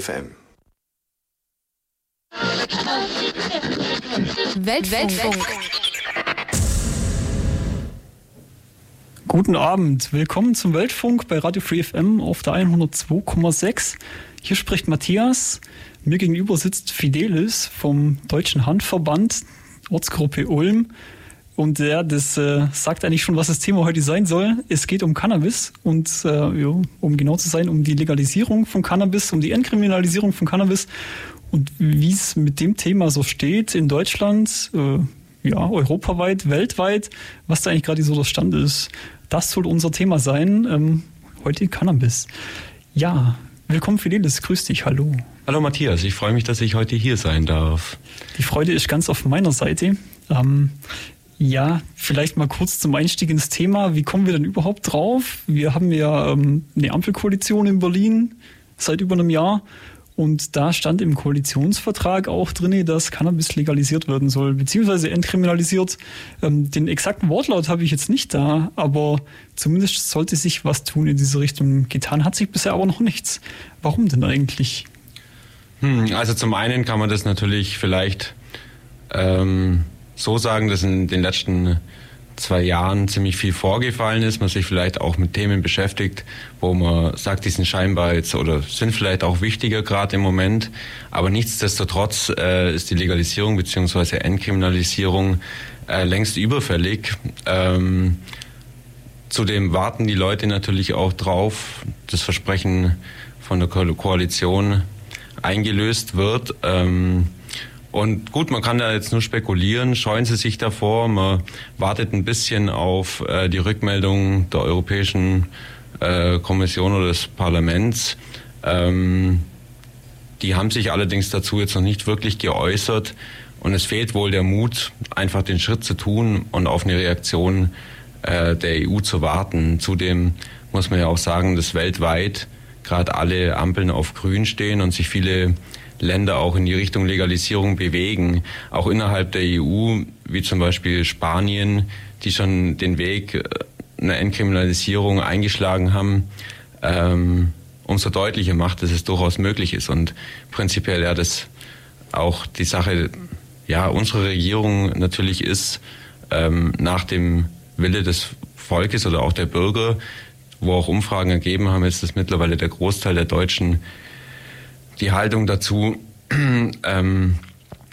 FM. Weltfunk. Guten Abend, willkommen zum Weltfunk bei Radio Free FM auf der 102,6. Hier spricht Matthias. Mir gegenüber sitzt Fidelis vom Deutschen Handverband, Ortsgruppe Ulm. Und ja, das äh, sagt eigentlich schon, was das Thema heute sein soll. Es geht um Cannabis und äh, ja, um genau zu sein, um die Legalisierung von Cannabis, um die Entkriminalisierung von Cannabis und wie es mit dem Thema so steht in Deutschland, äh, ja, europaweit, weltweit, was da eigentlich gerade so der Stand ist. Das soll unser Thema sein. Ähm, heute Cannabis. Ja, willkommen Fidelis, grüß dich, hallo. Hallo Matthias, ich freue mich, dass ich heute hier sein darf. Die Freude ist ganz auf meiner Seite. Ähm, ja, vielleicht mal kurz zum Einstieg ins Thema. Wie kommen wir denn überhaupt drauf? Wir haben ja ähm, eine Ampelkoalition in Berlin seit über einem Jahr und da stand im Koalitionsvertrag auch drin, dass Cannabis legalisiert werden soll, beziehungsweise entkriminalisiert. Ähm, den exakten Wortlaut habe ich jetzt nicht da, aber zumindest sollte sich was tun in diese Richtung. Getan hat sich bisher aber noch nichts. Warum denn eigentlich? Hm, also zum einen kann man das natürlich vielleicht ähm, so sagen, dass in den letzten zwei Jahren ziemlich viel vorgefallen ist, man sich vielleicht auch mit Themen beschäftigt, wo man sagt, die sind scheinbar jetzt oder sind vielleicht auch wichtiger gerade im Moment. Aber nichtsdestotrotz äh, ist die Legalisierung beziehungsweise Entkriminalisierung äh, längst überfällig. Ähm, zudem warten die Leute natürlich auch drauf, das Versprechen von der Ko Koalition eingelöst wird. Ähm, und gut, man kann da jetzt nur spekulieren, scheuen Sie sich davor, man wartet ein bisschen auf äh, die Rückmeldung der Europäischen äh, Kommission oder des Parlaments. Ähm, die haben sich allerdings dazu jetzt noch nicht wirklich geäußert und es fehlt wohl der Mut, einfach den Schritt zu tun und auf eine Reaktion äh, der EU zu warten. Zudem muss man ja auch sagen, dass weltweit gerade alle Ampeln auf grün stehen und sich viele Länder auch in die Richtung Legalisierung bewegen. Auch innerhalb der EU, wie zum Beispiel Spanien, die schon den Weg äh, einer Entkriminalisierung eingeschlagen haben, ähm, umso deutlicher macht, dass es durchaus möglich ist. Und prinzipiell ja das auch die Sache ja unserer Regierung natürlich ist, ähm, nach dem Wille des Volkes oder auch der Bürger, wo auch Umfragen ergeben haben, ist dass mittlerweile der Großteil der Deutschen die Haltung dazu ähm,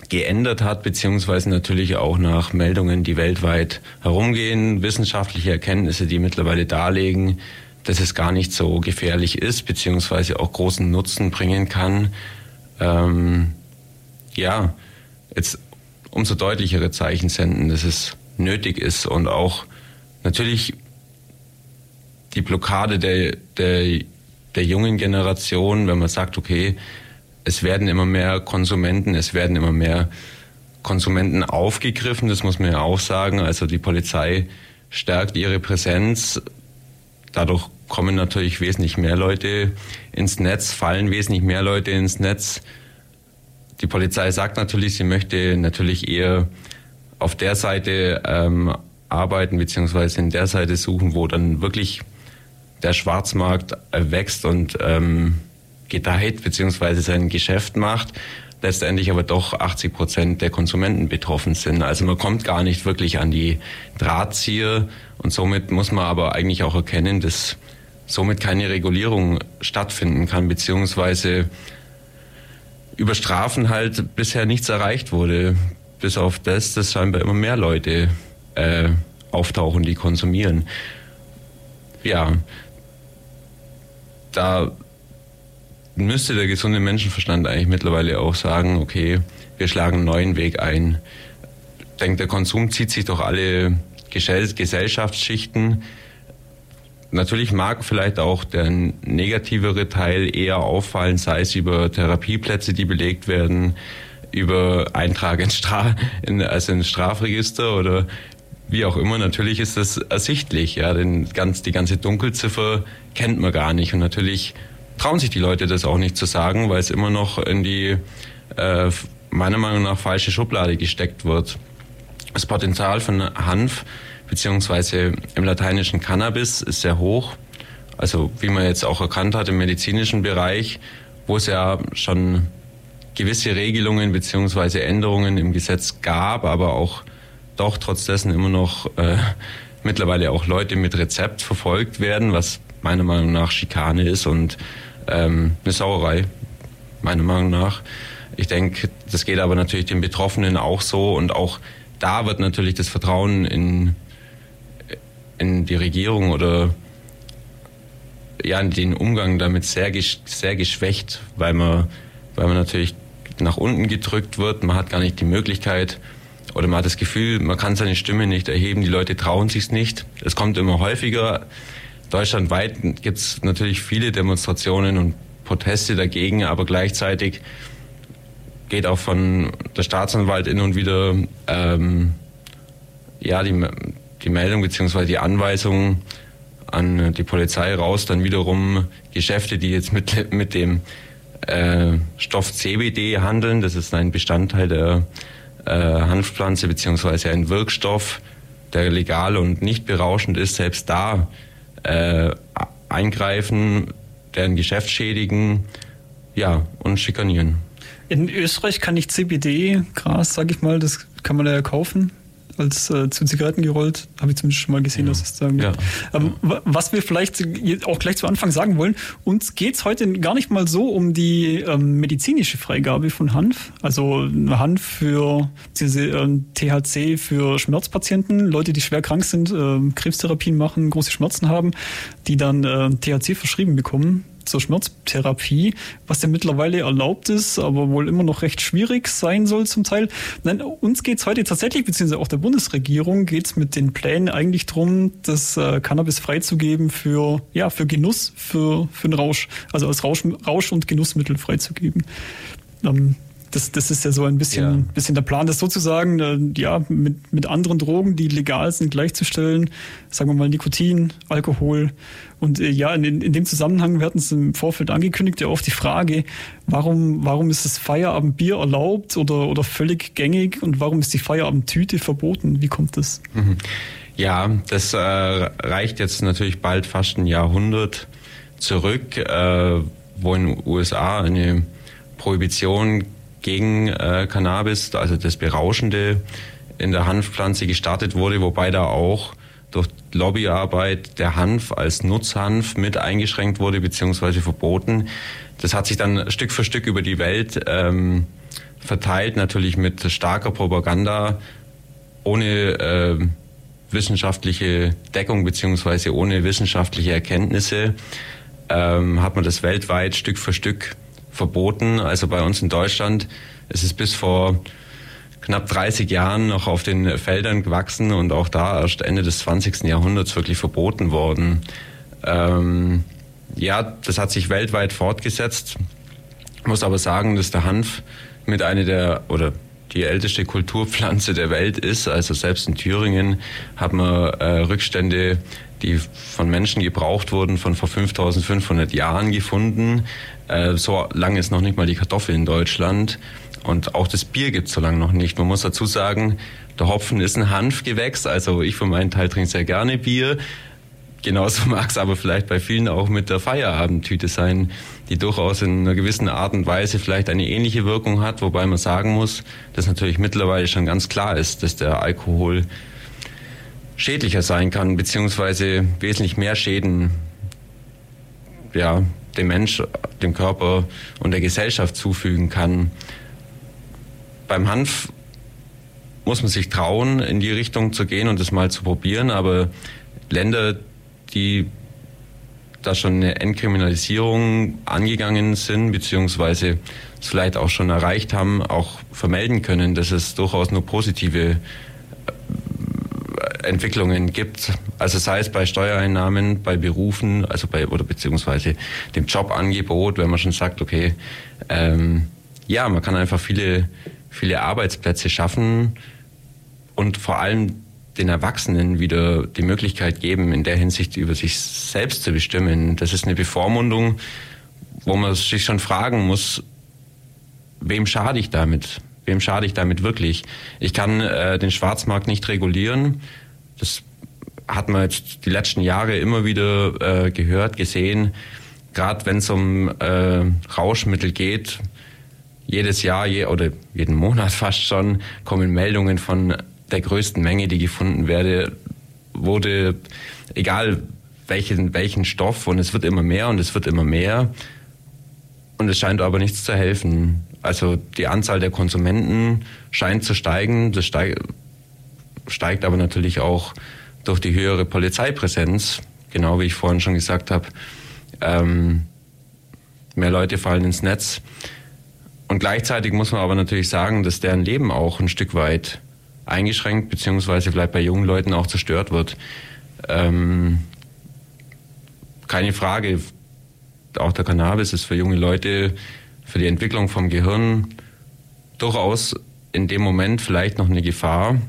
geändert hat, beziehungsweise natürlich auch nach Meldungen, die weltweit herumgehen, wissenschaftliche Erkenntnisse, die mittlerweile darlegen, dass es gar nicht so gefährlich ist, beziehungsweise auch großen Nutzen bringen kann. Ähm, ja, jetzt umso deutlichere Zeichen senden, dass es nötig ist und auch natürlich die Blockade der, der der jungen Generation, wenn man sagt, okay, es werden immer mehr Konsumenten, es werden immer mehr Konsumenten aufgegriffen, das muss man ja auch sagen. Also die Polizei stärkt ihre Präsenz. Dadurch kommen natürlich wesentlich mehr Leute ins Netz, fallen wesentlich mehr Leute ins Netz. Die Polizei sagt natürlich, sie möchte natürlich eher auf der Seite ähm, arbeiten, beziehungsweise in der Seite suchen, wo dann wirklich der Schwarzmarkt wächst und ähm, gedeiht beziehungsweise sein Geschäft macht, letztendlich aber doch 80 Prozent der Konsumenten betroffen sind. Also man kommt gar nicht wirklich an die Drahtzieher und somit muss man aber eigentlich auch erkennen, dass somit keine Regulierung stattfinden kann, beziehungsweise über Strafen halt bisher nichts erreicht wurde. Bis auf das, dass scheinbar immer mehr Leute äh, auftauchen, die konsumieren. Ja, da müsste der gesunde Menschenverstand eigentlich mittlerweile auch sagen, okay, wir schlagen einen neuen Weg ein. Ich denke, der Konsum zieht sich durch alle Gesellschaftsschichten. Natürlich mag vielleicht auch der negativere Teil eher auffallen, sei es über Therapieplätze, die belegt werden, über Eintrag ins, Stra in, also ins Strafregister oder wie auch immer. Natürlich ist das ersichtlich. Ja, denn ganz, die ganze Dunkelziffer kennt man gar nicht. Und natürlich trauen sich die Leute das auch nicht zu sagen, weil es immer noch in die äh, meiner Meinung nach falsche Schublade gesteckt wird. Das Potenzial von Hanf beziehungsweise im lateinischen Cannabis ist sehr hoch. Also wie man jetzt auch erkannt hat im medizinischen Bereich. wo es ja schon gewisse Regelungen beziehungsweise Änderungen im Gesetz gab, aber auch doch trotz dessen immer noch äh, mittlerweile auch Leute mit Rezept verfolgt werden, was meiner Meinung nach Schikane ist und ähm, eine Sauerei, meiner Meinung nach. Ich denke, das geht aber natürlich den Betroffenen auch so und auch da wird natürlich das Vertrauen in, in die Regierung oder ja, den Umgang damit sehr, sehr geschwächt, weil man, weil man natürlich nach unten gedrückt wird. Man hat gar nicht die Möglichkeit oder man hat das Gefühl, man kann seine Stimme nicht erheben. Die Leute trauen sich nicht. Es kommt immer häufiger. Deutschlandweit gibt es natürlich viele Demonstrationen und Proteste dagegen, aber gleichzeitig geht auch von der Staatsanwalt in und wieder ähm, ja, die, die Meldung bzw. die Anweisung an die Polizei raus, dann wiederum Geschäfte, die jetzt mit, mit dem äh, Stoff CBD handeln, das ist ein Bestandteil der äh, Hanfpflanze bzw. ein Wirkstoff, der legal und nicht berauschend ist, selbst da äh, eingreifen, deren Geschäft schädigen ja, und schikanieren. In Österreich kann ich CBD-Gras, sag ich mal, das kann man ja kaufen als äh, zu Zigaretten gerollt. Habe ich zumindest schon mal gesehen, ja. dass es da gibt. Ja. Ähm, was wir vielleicht auch gleich zu Anfang sagen wollen, uns geht es heute gar nicht mal so um die ähm, medizinische Freigabe von Hanf. Also Hanf für diese, äh, THC für Schmerzpatienten, Leute, die schwer krank sind, äh, Krebstherapien machen, große Schmerzen haben, die dann äh, THC verschrieben bekommen zur Schmerztherapie, was ja mittlerweile erlaubt ist, aber wohl immer noch recht schwierig sein soll zum Teil. Nein, uns geht es heute tatsächlich, beziehungsweise auch der Bundesregierung, geht es mit den Plänen eigentlich darum, das äh, Cannabis freizugeben für, ja, für Genuss, für, für einen Rausch, also als Rausch, Rausch- und Genussmittel freizugeben. Ähm, das, das ist ja so ein bisschen, ja. bisschen der Plan, das sozusagen äh, ja, mit, mit anderen Drogen, die legal sind, gleichzustellen. Sagen wir mal Nikotin, Alkohol. Und äh, ja, in, in dem Zusammenhang, wir hatten es im Vorfeld angekündigt, ja oft die Frage, warum, warum ist das Feierabendbier erlaubt oder, oder völlig gängig und warum ist die Feierabendtüte verboten? Wie kommt das? Mhm. Ja, das äh, reicht jetzt natürlich bald fast ein Jahrhundert zurück, äh, wo in den USA eine Prohibition gegen äh, Cannabis, also das Berauschende in der Hanfpflanze gestartet wurde, wobei da auch durch Lobbyarbeit der Hanf als Nutzhanf mit eingeschränkt wurde beziehungsweise verboten. Das hat sich dann Stück für Stück über die Welt ähm, verteilt, natürlich mit starker Propaganda, ohne äh, wissenschaftliche Deckung beziehungsweise ohne wissenschaftliche Erkenntnisse ähm, hat man das weltweit Stück für Stück verboten. Also bei uns in Deutschland ist es bis vor knapp 30 Jahren noch auf den Feldern gewachsen und auch da erst Ende des 20. Jahrhunderts wirklich verboten worden. Ähm, ja, das hat sich weltweit fortgesetzt. Ich muss aber sagen, dass der Hanf mit einer der oder die älteste Kulturpflanze der Welt ist. Also selbst in Thüringen hat man äh, Rückstände, die von Menschen gebraucht wurden, von vor 5500 Jahren gefunden. Äh, so lange ist noch nicht mal die Kartoffel in Deutschland. Und auch das Bier gibt es so lange noch nicht. Man muss dazu sagen, der Hopfen ist ein Hanfgewächs. Also ich für meinen Teil trinke sehr gerne Bier. Genauso mag es aber vielleicht bei vielen auch mit der Feierabendtüte sein, die durchaus in einer gewissen Art und Weise vielleicht eine ähnliche Wirkung hat, wobei man sagen muss, dass natürlich mittlerweile schon ganz klar ist, dass der Alkohol schädlicher sein kann, beziehungsweise wesentlich mehr Schäden ja, dem Mensch, dem Körper und der Gesellschaft zufügen kann. Beim Hanf muss man sich trauen, in die Richtung zu gehen und das mal zu probieren, aber Länder, die da schon eine Entkriminalisierung angegangen sind, beziehungsweise es vielleicht auch schon erreicht haben, auch vermelden können, dass es durchaus nur positive Entwicklungen gibt. Also sei es bei Steuereinnahmen, bei Berufen, also bei oder beziehungsweise dem Jobangebot, wenn man schon sagt, okay, ähm, ja, man kann einfach viele, viele Arbeitsplätze schaffen und vor allem den Erwachsenen wieder die Möglichkeit geben, in der Hinsicht über sich selbst zu bestimmen. Das ist eine Bevormundung, wo man sich schon fragen muss, wem schade ich damit? Wem schade ich damit wirklich? Ich kann äh, den Schwarzmarkt nicht regulieren. Das hat man jetzt die letzten Jahre immer wieder äh, gehört, gesehen, gerade wenn es um äh, Rauschmittel geht, jedes Jahr je, oder jeden Monat fast schon kommen Meldungen von der größten Menge, die gefunden werde, wurde, egal welchen, welchen Stoff, und es wird immer mehr und es wird immer mehr. Und es scheint aber nichts zu helfen. Also die Anzahl der Konsumenten scheint zu steigen. Das steigt, steigt aber natürlich auch durch die höhere Polizeipräsenz, genau wie ich vorhin schon gesagt habe. Ähm, mehr Leute fallen ins Netz. Und gleichzeitig muss man aber natürlich sagen, dass deren Leben auch ein Stück weit eingeschränkt, beziehungsweise vielleicht bei jungen Leuten auch zerstört wird. Ähm, keine Frage, auch der Cannabis ist für junge Leute, für die Entwicklung vom Gehirn durchaus in dem Moment vielleicht noch eine Gefahr.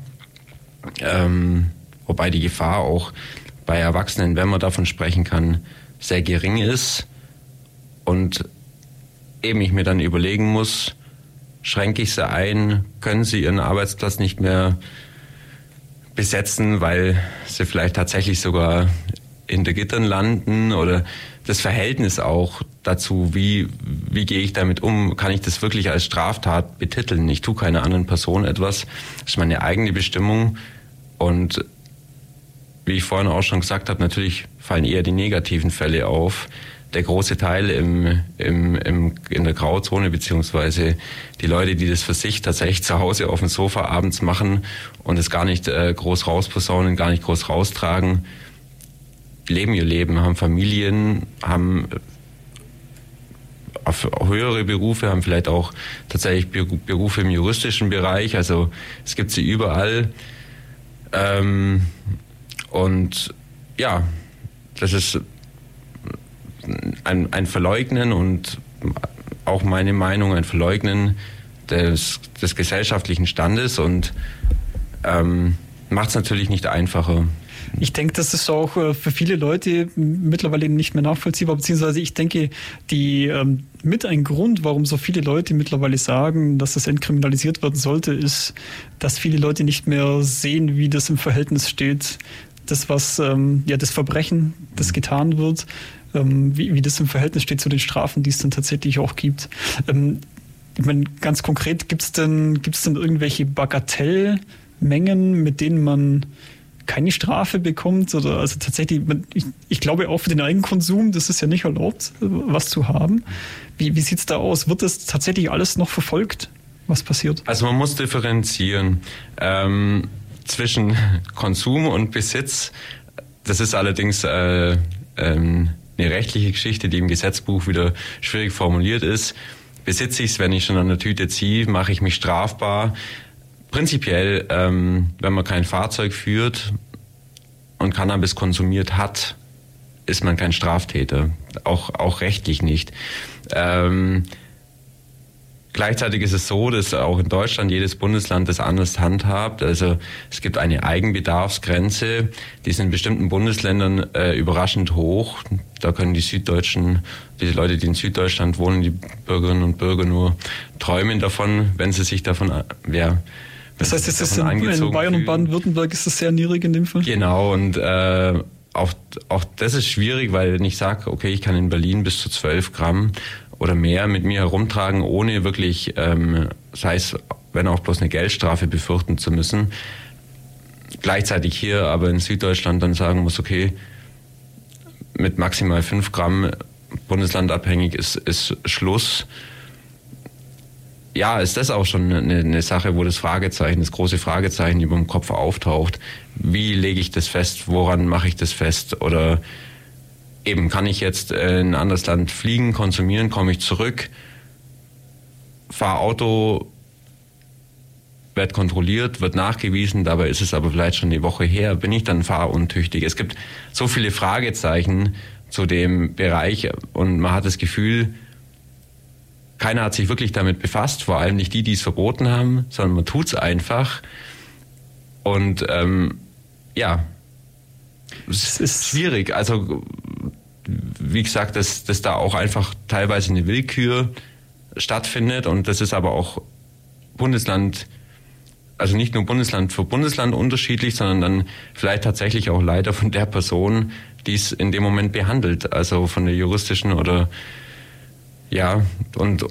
Ähm, wobei die Gefahr auch bei Erwachsenen, wenn man davon sprechen kann, sehr gering ist. Und eben ich mir dann überlegen muss, schränke ich sie ein, können sie ihren Arbeitsplatz nicht mehr besetzen, weil sie vielleicht tatsächlich sogar hinter Gittern landen oder das Verhältnis auch dazu, wie, wie gehe ich damit um, kann ich das wirklich als Straftat betiteln? Ich tue keiner anderen Person etwas, das ist meine eigene Bestimmung und wie ich vorhin auch schon gesagt habe, natürlich fallen eher die negativen Fälle auf. Der große Teil im, im, im, in der Grauzone, beziehungsweise die Leute, die das für sich tatsächlich zu Hause auf dem Sofa abends machen und es gar nicht äh, groß rausposaunen, gar nicht groß raustragen, leben ihr Leben, haben Familien, haben höhere Berufe, haben vielleicht auch tatsächlich Berufe im juristischen Bereich. Also es gibt sie überall. Ähm, und ja, das ist ein, ein Verleugnen und auch meine Meinung, ein Verleugnen des, des gesellschaftlichen Standes und ähm, macht es natürlich nicht einfacher. Ich denke, das ist auch äh, für viele Leute mittlerweile nicht mehr nachvollziehbar, beziehungsweise ich denke, die ähm, mit ein Grund, warum so viele Leute mittlerweile sagen, dass das entkriminalisiert werden sollte, ist, dass viele Leute nicht mehr sehen, wie das im Verhältnis steht. Das, was, ähm, ja, das Verbrechen, das getan wird, ähm, wie, wie das im Verhältnis steht zu den Strafen, die es dann tatsächlich auch gibt. Ich meine, ganz konkret, gibt es denn, gibt's denn irgendwelche Bagatellmengen, mit denen man keine Strafe bekommt oder also tatsächlich, ich, ich glaube auch für den Eigenkonsum, das ist ja nicht erlaubt, was zu haben. Wie, wie sieht es da aus? Wird das tatsächlich alles noch verfolgt? Was passiert? Also man muss differenzieren ähm, zwischen Konsum und Besitz. Das ist allerdings äh, ähm, eine rechtliche Geschichte, die im Gesetzbuch wieder schwierig formuliert ist. Besitze ich es, wenn ich schon an der Tüte ziehe, mache ich mich strafbar prinzipiell, ähm, wenn man kein Fahrzeug führt und Cannabis konsumiert hat, ist man kein Straftäter. Auch, auch rechtlich nicht. Ähm, Gleichzeitig ist es so, dass auch in Deutschland jedes Bundesland das anders handhabt. Also es gibt eine Eigenbedarfsgrenze, die ist in bestimmten Bundesländern äh, überraschend hoch. Da können die Süddeutschen, die Leute, die in Süddeutschland wohnen, die Bürgerinnen und Bürger nur träumen davon, wenn sie sich davon, wer das heißt, es ist in, in Bayern und Baden-Württemberg ist das sehr niedrig in dem Fall? Genau, und äh, auch, auch das ist schwierig, weil wenn ich sage, okay, ich kann in Berlin bis zu 12 Gramm oder mehr mit mir herumtragen, ohne wirklich, ähm, sei es, wenn auch bloß eine Geldstrafe befürchten zu müssen. Gleichzeitig hier aber in Süddeutschland dann sagen muss, okay, mit maximal 5 Gramm bundeslandabhängig ist, ist Schluss ja, ist das auch schon eine, eine, Sache, wo das Fragezeichen, das große Fragezeichen über dem Kopf auftaucht. Wie lege ich das fest? Woran mache ich das fest? Oder eben kann ich jetzt in ein anderes Land fliegen, konsumieren, komme ich zurück, fahre Auto, wird kontrolliert, wird nachgewiesen, dabei ist es aber vielleicht schon eine Woche her, bin ich dann fahruntüchtig? Es gibt so viele Fragezeichen zu dem Bereich und man hat das Gefühl, keiner hat sich wirklich damit befasst, vor allem nicht die, die es verboten haben, sondern man tut es einfach. Und ähm, ja, es ist schwierig. Also wie gesagt, dass, dass da auch einfach teilweise eine Willkür stattfindet und das ist aber auch Bundesland, also nicht nur Bundesland für Bundesland unterschiedlich, sondern dann vielleicht tatsächlich auch leider von der Person, die es in dem Moment behandelt, also von der juristischen oder ja, und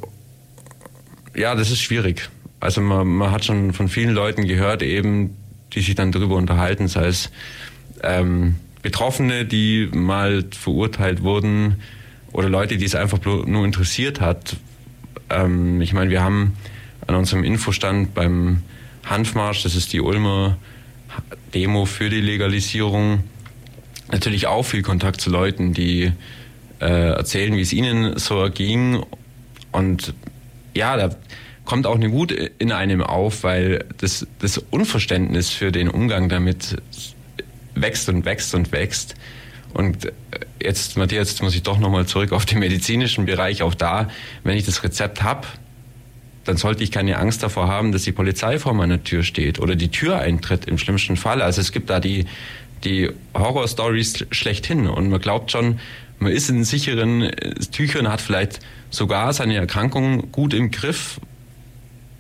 ja, das ist schwierig. Also man, man hat schon von vielen Leuten gehört, eben, die sich dann darüber unterhalten, sei es ähm, Betroffene, die mal verurteilt wurden oder Leute, die es einfach nur interessiert hat. Ähm, ich meine, wir haben an unserem Infostand beim Hanfmarsch, das ist die Ulmer Demo für die Legalisierung, natürlich auch viel Kontakt zu Leuten, die äh, erzählen, wie es ihnen so erging. Und ja, da kommt auch eine Wut in einem auf, weil das, das Unverständnis für den Umgang damit wächst und wächst und wächst. Und jetzt, Matthias, jetzt muss ich doch nochmal zurück auf den medizinischen Bereich. Auch da, wenn ich das Rezept habe, dann sollte ich keine Angst davor haben, dass die Polizei vor meiner Tür steht oder die Tür eintritt im schlimmsten Fall. Also es gibt da die, die Horror-Stories schlechthin und man glaubt schon, man ist in sicheren äh, Tüchern, hat vielleicht sogar seine Erkrankung gut im Griff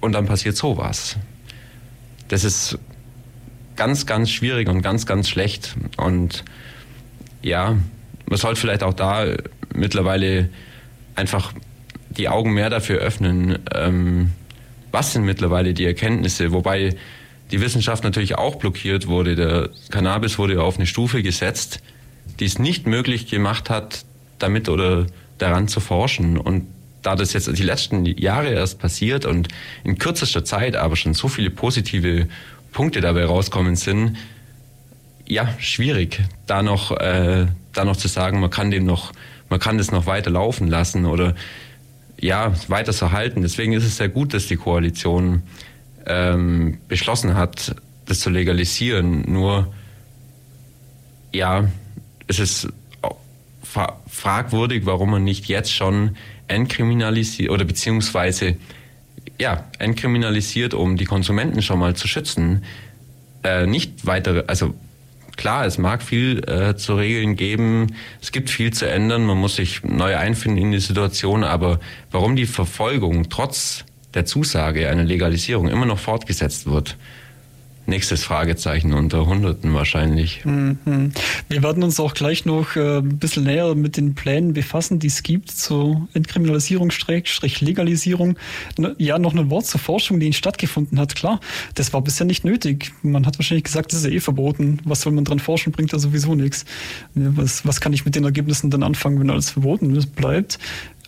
und dann passiert sowas. Das ist ganz, ganz schwierig und ganz, ganz schlecht. Und ja, man sollte vielleicht auch da mittlerweile einfach die Augen mehr dafür öffnen, ähm, was sind mittlerweile die Erkenntnisse, wobei die Wissenschaft natürlich auch blockiert wurde. Der Cannabis wurde auf eine Stufe gesetzt, die es nicht möglich gemacht hat, damit oder daran zu forschen. Und da das jetzt die letzten Jahre erst passiert und in kürzester Zeit aber schon so viele positive Punkte dabei rauskommen sind, ja, schwierig, da noch, äh, da noch zu sagen, man kann dem noch, man kann das noch weiter laufen lassen oder ja, weiter zu halten. Deswegen ist es sehr gut, dass die Koalition ähm, beschlossen hat, das zu legalisieren. Nur, ja, es ist fragwürdig, warum man nicht jetzt schon entkriminalisiert oder beziehungsweise ja, entkriminalisiert, um die Konsumenten schon mal zu schützen. Äh, nicht weitere, also klar, es mag viel äh, zu regeln geben, es gibt viel zu ändern, man muss sich neu einfinden in die Situation, aber warum die Verfolgung trotz der Zusage einer Legalisierung immer noch fortgesetzt wird, nächstes Fragezeichen unter Hunderten wahrscheinlich. Mhm. Wir werden uns auch gleich noch äh, ein bisschen näher mit den Plänen befassen, die es gibt zur Entkriminalisierung, Strich Legalisierung. Ja, noch ein Wort zur Forschung, die stattgefunden hat. Klar, das war bisher nicht nötig. Man hat wahrscheinlich gesagt, das ist ja eh verboten. Was soll man dran forschen? Bringt ja sowieso nichts. Was, was kann ich mit den Ergebnissen dann anfangen, wenn alles verboten bleibt?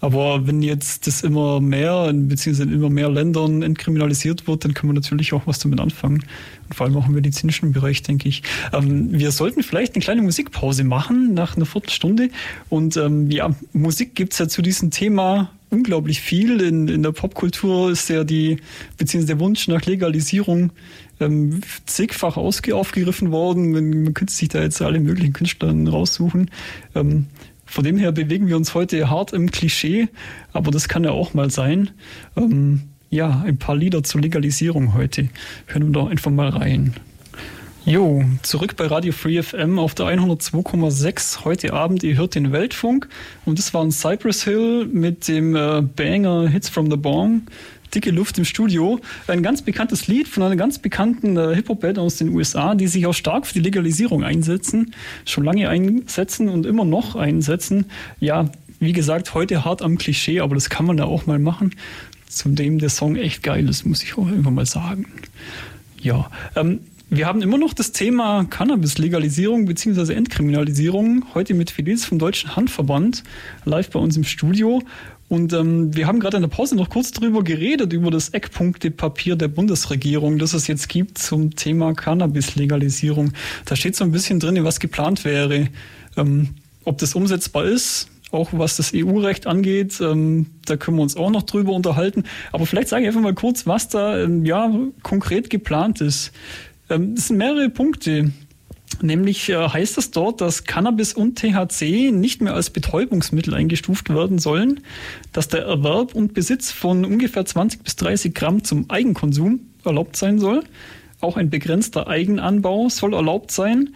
Aber wenn jetzt das immer mehr, beziehungsweise in immer mehr Ländern entkriminalisiert wird, dann können wir natürlich auch was damit anfangen. Und vor allem auch im medizinischen Bereich, denke ich. Ähm, wir sollten vielleicht eine kleine Musikpause machen nach einer Viertelstunde. Und ähm, ja, Musik gibt's ja zu diesem Thema unglaublich viel. In, in der Popkultur ist ja die, beziehungsweise der Wunsch nach Legalisierung ähm, zigfach ausge aufgegriffen worden. Man, man könnte sich da jetzt alle möglichen Künstler raussuchen. Ähm, von dem her bewegen wir uns heute hart im Klischee, aber das kann ja auch mal sein. Ähm, ja, ein paar Lieder zur Legalisierung heute. Hören wir doch einfach mal rein. Jo, zurück bei Radio Free FM auf der 102,6 heute Abend. Ihr hört den Weltfunk und das war ein Cypress Hill mit dem äh, Banger Hits from the Bong Dicke Luft im Studio. Ein ganz bekanntes Lied von einer ganz bekannten äh, Hip-Hop-Band aus den USA, die sich auch stark für die Legalisierung einsetzen, schon lange einsetzen und immer noch einsetzen. Ja, wie gesagt, heute hart am Klischee, aber das kann man ja auch mal machen. Zudem der Song echt geil ist, muss ich auch immer mal sagen. Ja, ähm, wir haben immer noch das Thema Cannabis-Legalisierung bzw. Entkriminalisierung. Heute mit Felix vom Deutschen Handverband live bei uns im Studio. Und ähm, wir haben gerade in der Pause noch kurz darüber geredet, über das Eckpunktepapier der Bundesregierung, das es jetzt gibt zum Thema Cannabis-Legalisierung. Da steht so ein bisschen drin, was geplant wäre. Ähm, ob das umsetzbar ist, auch was das EU-Recht angeht, ähm, da können wir uns auch noch drüber unterhalten. Aber vielleicht sage ich einfach mal kurz, was da ähm, ja konkret geplant ist. Ähm, es sind mehrere Punkte. Nämlich äh, heißt es dort, dass Cannabis und THC nicht mehr als Betäubungsmittel eingestuft werden sollen, dass der Erwerb und Besitz von ungefähr 20 bis 30 Gramm zum Eigenkonsum erlaubt sein soll. Auch ein begrenzter Eigenanbau soll erlaubt sein.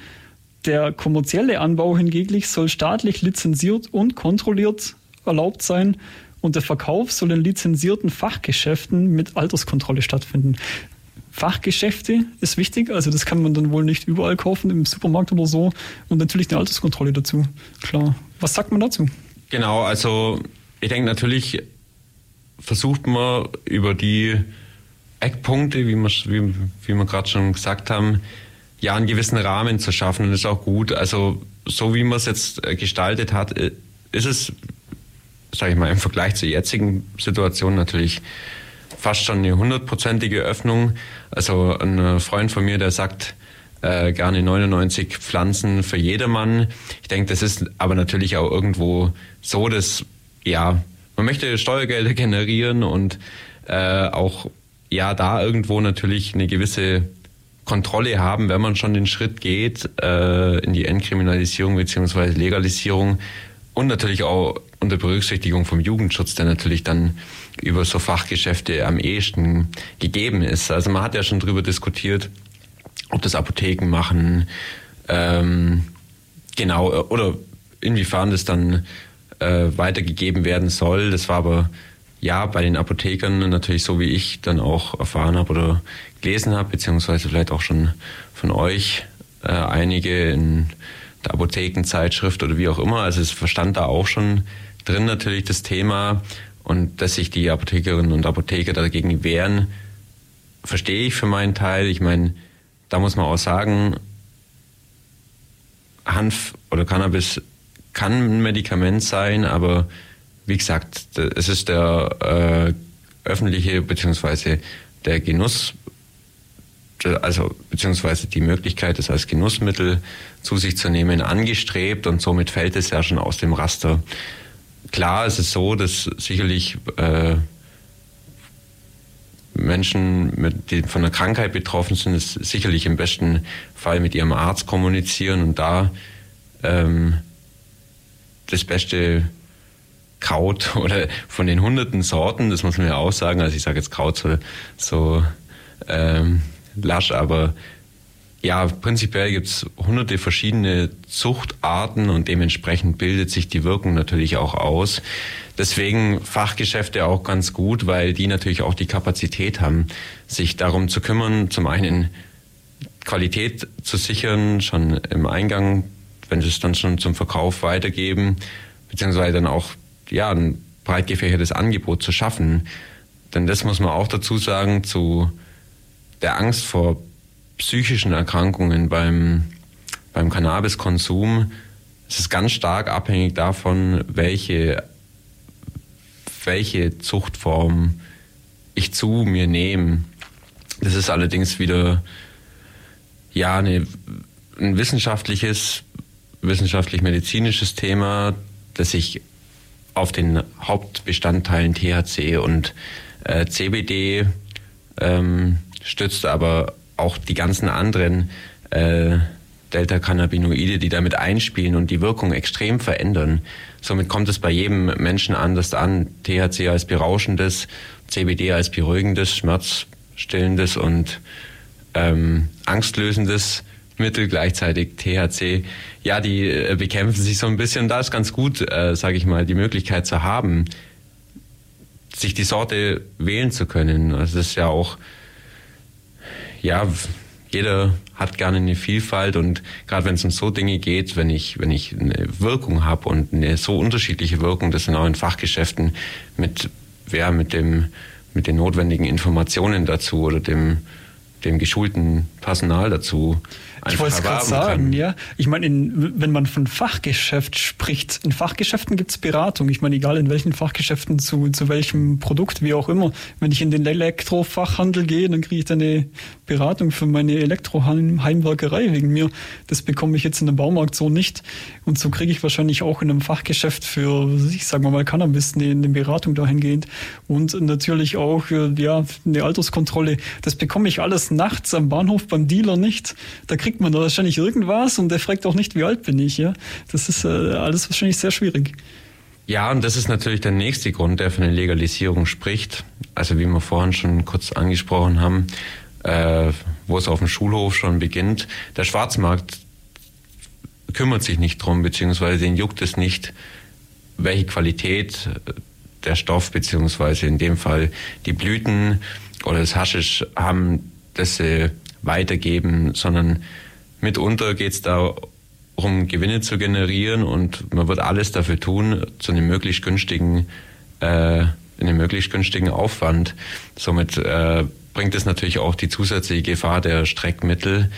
Der kommerzielle Anbau hingegen soll staatlich lizenziert und kontrolliert erlaubt sein und der Verkauf soll in lizenzierten Fachgeschäften mit Alterskontrolle stattfinden. Fachgeschäfte ist wichtig, also das kann man dann wohl nicht überall kaufen, im Supermarkt oder so. Und natürlich eine Alterskontrolle dazu. Klar. Was sagt man dazu? Genau, also ich denke natürlich versucht man über die Eckpunkte, wie wir, wie, wie wir gerade schon gesagt haben, ja einen gewissen Rahmen zu schaffen. Und das ist auch gut. Also so wie man es jetzt äh, gestaltet hat, äh, ist es, sage ich mal, im Vergleich zur jetzigen Situation natürlich fast schon eine hundertprozentige Öffnung. Also ein Freund von mir, der sagt äh, gerne 99 Pflanzen für jedermann. Ich denke, das ist aber natürlich auch irgendwo so, dass ja man möchte Steuergelder generieren und äh, auch ja da irgendwo natürlich eine gewisse Kontrolle haben, wenn man schon den Schritt geht äh, in die Entkriminalisierung bzw. Legalisierung und natürlich auch unter Berücksichtigung vom Jugendschutz, der natürlich dann über so Fachgeschäfte am ehesten gegeben ist. Also man hat ja schon darüber diskutiert, ob das Apotheken machen, ähm, genau, oder inwiefern das dann äh, weitergegeben werden soll. Das war aber ja bei den Apothekern natürlich so, wie ich dann auch erfahren habe oder gelesen habe, beziehungsweise vielleicht auch schon von euch äh, einige in der Apothekenzeitschrift oder wie auch immer. Also es verstand da auch schon drin natürlich das Thema und dass sich die Apothekerinnen und Apotheker dagegen wehren, verstehe ich für meinen Teil. Ich meine, da muss man auch sagen, Hanf oder Cannabis kann ein Medikament sein, aber wie gesagt, es ist der äh, öffentliche beziehungsweise der Genuss, also beziehungsweise die Möglichkeit, es als Genussmittel zu sich zu nehmen, angestrebt und somit fällt es ja schon aus dem Raster. Klar ist es so, dass sicherlich äh, Menschen, mit, die von einer Krankheit betroffen sind, es sicherlich im besten Fall mit ihrem Arzt kommunizieren und da ähm, das beste Kraut oder von den hunderten Sorten, das muss man ja auch sagen. Also ich sage jetzt Kraut so, so ähm, lasch, aber ja, prinzipiell gibt es hunderte verschiedene Zuchtarten und dementsprechend bildet sich die Wirkung natürlich auch aus. Deswegen Fachgeschäfte auch ganz gut, weil die natürlich auch die Kapazität haben, sich darum zu kümmern, zum einen Qualität zu sichern, schon im Eingang wenn sie es dann schon zum Verkauf weitergeben, beziehungsweise dann auch ja, ein breit gefächertes Angebot zu schaffen. Denn das muss man auch dazu sagen, zu der Angst vor psychischen Erkrankungen beim, beim Cannabiskonsum ist es ganz stark abhängig davon, welche, welche Zuchtform ich zu mir nehme. Das ist allerdings wieder ja eine, ein wissenschaftliches wissenschaftlich-medizinisches Thema, das sich auf den Hauptbestandteilen THC und äh, CBD ähm, stützt, aber auch die ganzen anderen äh, Delta-Cannabinoide, die damit einspielen und die Wirkung extrem verändern. Somit kommt es bei jedem Menschen anders an. THC als berauschendes, CBD als beruhigendes, schmerzstillendes und ähm, angstlösendes Mittel, gleichzeitig THC. Ja, die äh, bekämpfen sich so ein bisschen. Da ist ganz gut, äh, sage ich mal, die Möglichkeit zu haben, sich die Sorte wählen zu können. Also das ist ja auch, ja, jeder hat gerne eine Vielfalt und gerade wenn es um so Dinge geht, wenn ich, wenn ich eine Wirkung habe und eine so unterschiedliche Wirkung, das sind auch in Fachgeschäften mit, ja, mit dem, mit den notwendigen Informationen dazu oder dem, dem geschulten Personal dazu ich wollte es gerade sagen, kann. ja. Ich meine, wenn man von Fachgeschäft spricht, in Fachgeschäften gibt es Beratung. Ich meine, egal in welchen Fachgeschäften, zu, zu welchem Produkt, wie auch immer. Wenn ich in den Elektrofachhandel gehe, dann kriege ich da eine Beratung für meine Elektroheimwerkerei wegen mir. Das bekomme ich jetzt in einem Baumarkt so nicht. Und so kriege ich wahrscheinlich auch in einem Fachgeschäft für, ich sage mal, Cannabis eine, eine Beratung dahingehend. Und natürlich auch, äh, ja, eine Alterskontrolle. Das bekomme ich alles nachts am Bahnhof beim Dealer nicht. Da kriege kriegt man da wahrscheinlich irgendwas und der fragt auch nicht, wie alt bin ich. Ja? Das ist äh, alles wahrscheinlich sehr schwierig. Ja, und das ist natürlich der nächste Grund, der für eine Legalisierung spricht. Also wie wir vorhin schon kurz angesprochen haben, äh, wo es auf dem Schulhof schon beginnt. Der Schwarzmarkt kümmert sich nicht drum, beziehungsweise den juckt es nicht, welche Qualität der Stoff, beziehungsweise in dem Fall die Blüten oder das Haschisch haben das sie weitergeben, sondern mitunter geht es darum, Gewinne zu generieren und man wird alles dafür tun, zu einem möglichst günstigen, äh, einem möglichst günstigen Aufwand. Somit äh, bringt es natürlich auch die zusätzliche Gefahr der Streckmittel,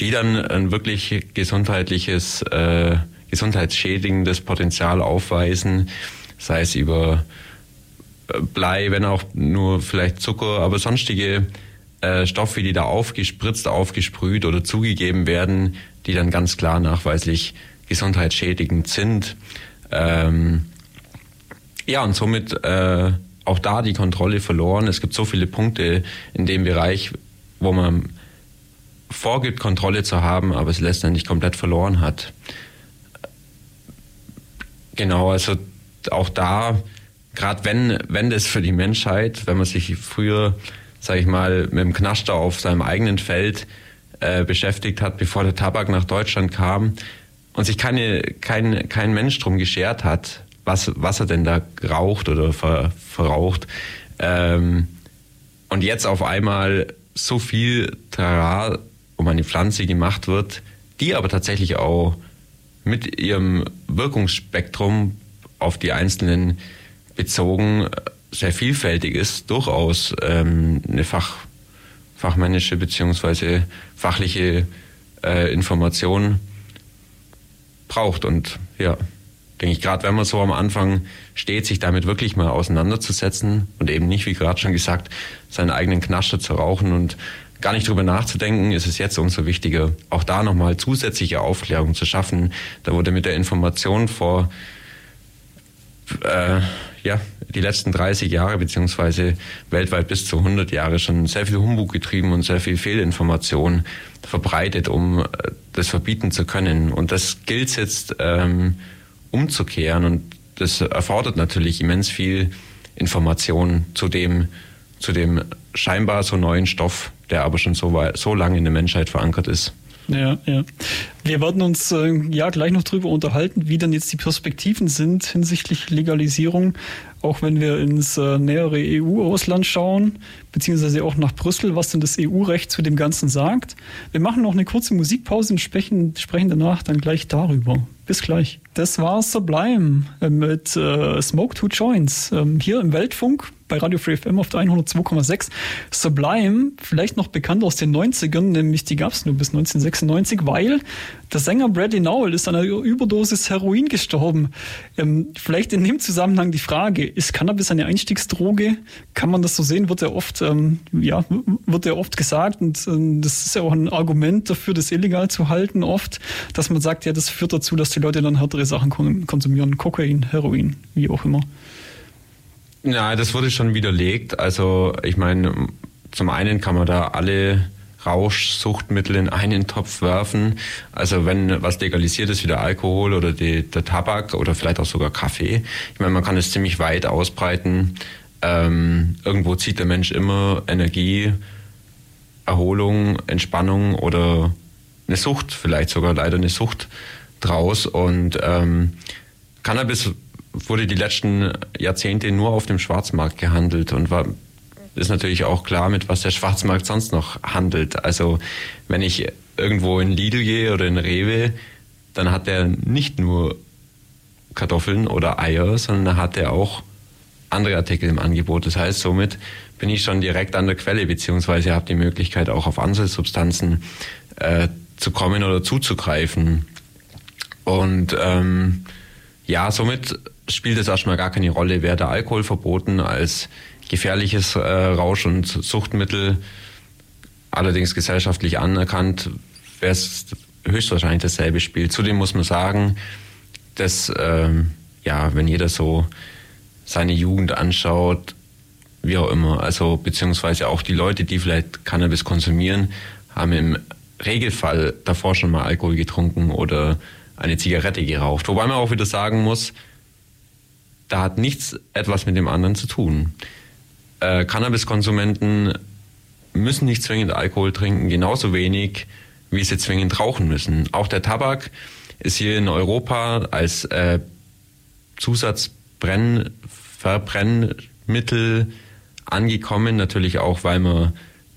die dann ein wirklich gesundheitliches, äh, gesundheitsschädigendes Potenzial aufweisen, sei es über äh, Blei, wenn auch nur vielleicht Zucker, aber sonstige äh, Stoffe, die da aufgespritzt, aufgesprüht oder zugegeben werden, die dann ganz klar nachweislich gesundheitsschädigend sind. Ähm, ja, und somit äh, auch da die Kontrolle verloren. Es gibt so viele Punkte in dem Bereich, wo man vorgibt, Kontrolle zu haben, aber es letztendlich komplett verloren hat. Genau, also auch da, gerade wenn, wenn das für die Menschheit, wenn man sich früher sage ich mal, mit dem Knaster auf seinem eigenen Feld äh, beschäftigt hat, bevor der Tabak nach Deutschland kam und sich keine, kein, kein Mensch drum geschert hat, was, was er denn da raucht oder ver, verraucht. Ähm, und jetzt auf einmal so viel Trara um eine Pflanze gemacht wird, die aber tatsächlich auch mit ihrem Wirkungsspektrum auf die einzelnen bezogen sehr vielfältig ist, durchaus ähm, eine Fach, fachmännische beziehungsweise fachliche äh, Information braucht. Und ja, denke ich, gerade wenn man so am Anfang steht, sich damit wirklich mal auseinanderzusetzen und eben nicht, wie gerade schon gesagt, seinen eigenen Knascher zu rauchen und gar nicht drüber nachzudenken, ist es jetzt umso wichtiger, auch da nochmal zusätzliche Aufklärung zu schaffen. Da wurde mit der Information vor äh, ja, die letzten 30 Jahre beziehungsweise weltweit bis zu 100 Jahre schon sehr viel Humbug getrieben und sehr viel Fehlinformation verbreitet, um äh, das verbieten zu können. Und das gilt jetzt ähm, umzukehren und das erfordert natürlich immens viel Information zu dem, zu dem scheinbar so neuen Stoff, der aber schon so, so lange in der Menschheit verankert ist. Ja, ja. Wir werden uns äh, ja gleich noch darüber unterhalten, wie dann jetzt die Perspektiven sind hinsichtlich Legalisierung, auch wenn wir ins äh, nähere EU-Ausland schauen, beziehungsweise auch nach Brüssel, was denn das EU-Recht zu dem Ganzen sagt. Wir machen noch eine kurze Musikpause und sprechen, sprechen danach dann gleich darüber. Bis gleich. Das war Sublime äh, mit äh, Smoke Two Joints ähm, hier im Weltfunk bei Radio Free FM auf der 102,6. Sublime, vielleicht noch bekannt aus den 90ern, nämlich die gab es nur bis 1996, weil der Sänger Bradley Nowell ist an einer Überdosis Heroin gestorben. Ähm, vielleicht in dem Zusammenhang die Frage, ist Cannabis eine Einstiegsdroge? Kann man das so sehen? Wird ja oft, ähm, ja, wird ja oft gesagt und äh, das ist ja auch ein Argument dafür, das illegal zu halten oft, dass man sagt, ja, das führt dazu, dass die Leute dann härtere Sachen konsumieren, Kokain, Heroin, wie auch immer. Ja, das wurde schon widerlegt. Also ich meine, zum einen kann man da alle Rauschsuchtmittel in einen Topf werfen. Also wenn was legalisiert ist, wie der Alkohol oder die, der Tabak oder vielleicht auch sogar Kaffee. Ich meine, man kann es ziemlich weit ausbreiten. Ähm, irgendwo zieht der Mensch immer Energie, Erholung, Entspannung oder eine Sucht, vielleicht sogar leider eine Sucht draus. Und ähm, Cannabis wurde die letzten Jahrzehnte nur auf dem Schwarzmarkt gehandelt und war ist natürlich auch klar, mit was der Schwarzmarkt sonst noch handelt. Also wenn ich irgendwo in Lidl gehe oder in Rewe, dann hat er nicht nur Kartoffeln oder Eier, sondern hat er auch andere Artikel im Angebot. Das heißt, somit bin ich schon direkt an der Quelle, beziehungsweise habe die Möglichkeit, auch auf andere Substanzen äh, zu kommen oder zuzugreifen. Und ähm, ja, somit spielt es erstmal gar keine Rolle, wer der Alkohol verboten als gefährliches äh, Rausch- und Suchtmittel, allerdings gesellschaftlich anerkannt, wäre es höchstwahrscheinlich dasselbe Spiel. Zudem muss man sagen, dass, ähm, ja, wenn jeder so seine Jugend anschaut, wie auch immer, also beziehungsweise auch die Leute, die vielleicht Cannabis konsumieren, haben im Regelfall davor schon mal Alkohol getrunken oder eine Zigarette geraucht. Wobei man auch wieder sagen muss, da hat nichts etwas mit dem anderen zu tun. Äh, Cannabiskonsumenten müssen nicht zwingend Alkohol trinken, genauso wenig, wie sie zwingend rauchen müssen. Auch der Tabak ist hier in Europa als äh, Zusatzverbrennmittel angekommen, natürlich auch, weil man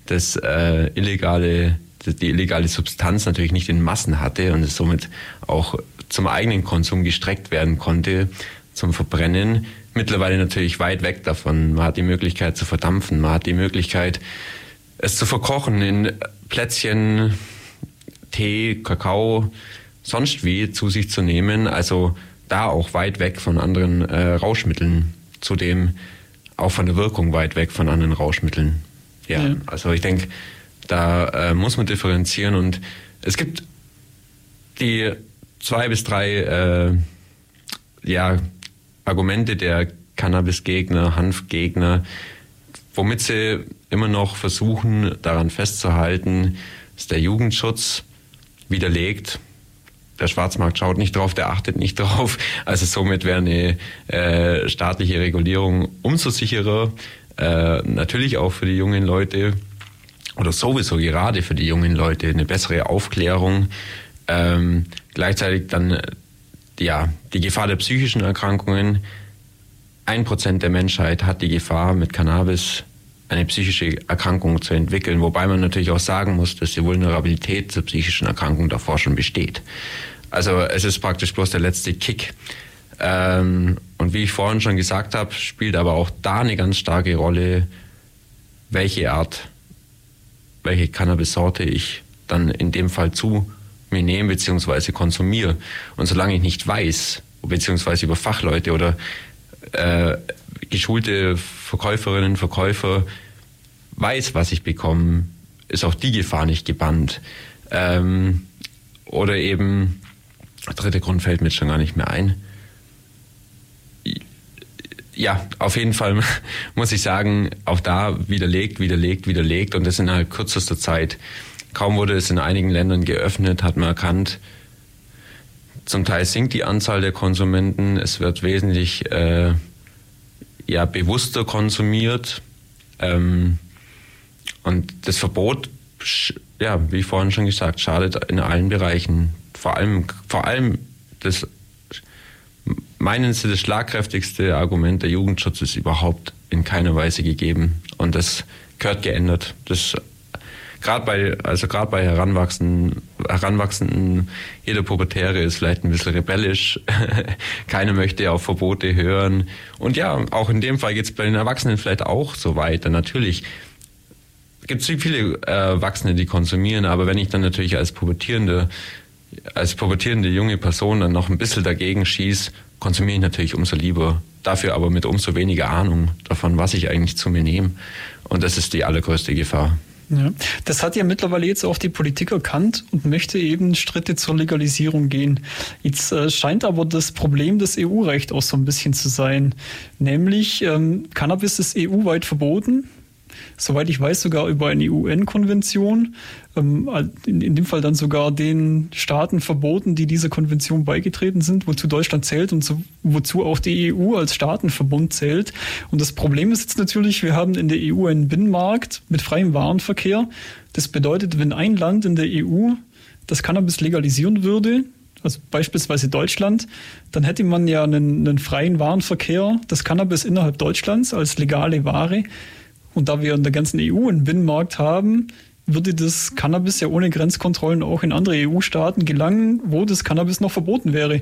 das äh, illegale, die illegale Substanz natürlich nicht in Massen hatte und es somit auch zum eigenen Konsum gestreckt werden konnte, zum Verbrennen. Mittlerweile natürlich weit weg davon. Man hat die Möglichkeit zu verdampfen, man hat die Möglichkeit, es zu verkochen in Plätzchen, Tee, Kakao, sonst wie zu sich zu nehmen. Also da auch weit weg von anderen äh, Rauschmitteln. Zudem auch von der Wirkung weit weg von anderen Rauschmitteln. Ja, ja. also ich denke, da äh, muss man differenzieren und es gibt die zwei bis drei äh, ja, Argumente der Cannabis-Gegner, Hanf-Gegner, womit sie immer noch versuchen, daran festzuhalten, ist der Jugendschutz widerlegt. Der Schwarzmarkt schaut nicht drauf, der achtet nicht drauf. Also somit wäre eine äh, staatliche Regulierung umso sicherer. Äh, natürlich auch für die jungen Leute oder sowieso gerade für die jungen Leute eine bessere Aufklärung. Ähm, gleichzeitig dann ja die Gefahr der psychischen Erkrankungen. Ein Prozent der Menschheit hat die Gefahr, mit Cannabis eine psychische Erkrankung zu entwickeln, wobei man natürlich auch sagen muss, dass die Vulnerabilität zur psychischen Erkrankung davor schon besteht. Also es ist praktisch bloß der letzte Kick. Ähm, und wie ich vorhin schon gesagt habe, spielt aber auch da eine ganz starke Rolle, welche Art, welche Cannabis-Sorte ich dann in dem Fall zu mir nehme bzw. konsumiere. Und solange ich nicht weiß, beziehungsweise über Fachleute oder äh, geschulte Verkäuferinnen, Verkäufer weiß, was ich bekomme, ist auch die Gefahr nicht gebannt. Ähm, oder eben, der dritte Grund fällt mir schon gar nicht mehr ein. Ja, auf jeden Fall muss ich sagen, auch da widerlegt, widerlegt, widerlegt und das innerhalb kürzester Zeit. Kaum wurde es in einigen Ländern geöffnet, hat man erkannt, zum Teil sinkt die Anzahl der Konsumenten, es wird wesentlich äh, ja, bewusster konsumiert. Ähm, und das Verbot, ja, wie vorhin schon gesagt, schadet in allen Bereichen. Vor allem, vor allem das, meinen Sie, das schlagkräftigste Argument der Jugendschutz ist überhaupt in keiner Weise gegeben. Und das gehört geändert. Das gerade bei, also gerade bei Heranwachsenden, Heranwachsenden, jeder Pubertäre ist vielleicht ein bisschen rebellisch. Keiner möchte auf Verbote hören. Und ja, auch in dem Fall geht es bei den Erwachsenen vielleicht auch so weiter. Natürlich gibt es viele äh, Erwachsene, die konsumieren, aber wenn ich dann natürlich als pubertierende, als pubertierende junge Person dann noch ein bisschen dagegen schieße, konsumiere ich natürlich umso lieber. Dafür aber mit umso weniger Ahnung davon, was ich eigentlich zu mir nehme. Und das ist die allergrößte Gefahr. Ja, das hat ja mittlerweile jetzt auch die Politik erkannt und möchte eben Schritte zur Legalisierung gehen. Jetzt äh, scheint aber das Problem des EU-Recht auch so ein bisschen zu sein. Nämlich, ähm, Cannabis ist EU-weit verboten soweit ich weiß, sogar über eine UN-Konvention, ähm, in, dem Fall dann sogar den Staaten verboten, die dieser Konvention beigetreten sind, wozu Deutschland zählt und wozu auch die EU als Staatenverbund zählt. Und das Problem ist jetzt natürlich, wir haben in der EU einen Binnenmarkt mit freiem Warenverkehr. Das bedeutet, wenn ein Land in der EU das Cannabis legalisieren würde, also beispielsweise Deutschland, dann hätte man ja einen, einen freien Warenverkehr des Cannabis innerhalb Deutschlands als legale Ware. Und da wir in der ganzen EU einen Binnenmarkt haben, würde das Cannabis ja ohne Grenzkontrollen auch in andere EU-Staaten gelangen, wo das Cannabis noch verboten wäre.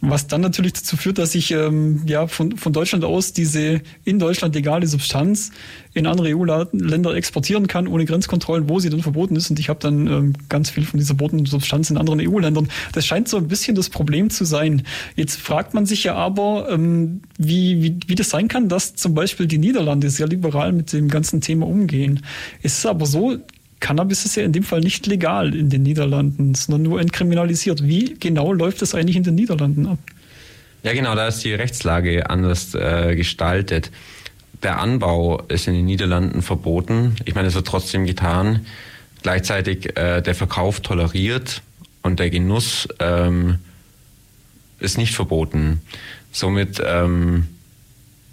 Was dann natürlich dazu führt, dass ich ähm, ja von, von Deutschland aus diese in Deutschland legale Substanz in andere EU-Länder exportieren kann, ohne Grenzkontrollen, wo sie dann verboten ist. Und ich habe dann ähm, ganz viel von dieser verbotenen Substanz in anderen EU-Ländern. Das scheint so ein bisschen das Problem zu sein. Jetzt fragt man sich ja aber, ähm, wie, wie, wie das sein kann, dass zum Beispiel die Niederlande sehr liberal mit dem ganzen Thema umgehen. Es ist aber so, Cannabis ist ja in dem Fall nicht legal in den Niederlanden, sondern nur entkriminalisiert. Wie genau läuft das eigentlich in den Niederlanden ab? Ja, genau, da ist die Rechtslage anders äh, gestaltet. Der Anbau ist in den Niederlanden verboten. Ich meine, es wird trotzdem getan. Gleichzeitig äh, der Verkauf toleriert und der Genuss ähm, ist nicht verboten. Somit, ähm,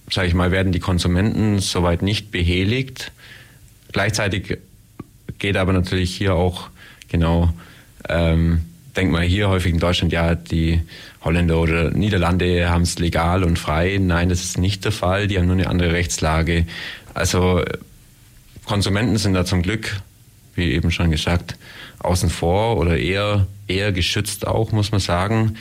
sage ich mal, werden die Konsumenten soweit nicht behelligt. Gleichzeitig geht aber natürlich hier auch genau, ähm, denk mal hier häufig in Deutschland, ja, die Holländer oder Niederlande haben es legal und frei. Nein, das ist nicht der Fall. Die haben nur eine andere Rechtslage. Also Konsumenten sind da zum Glück, wie eben schon gesagt, außen vor oder eher, eher geschützt auch, muss man sagen.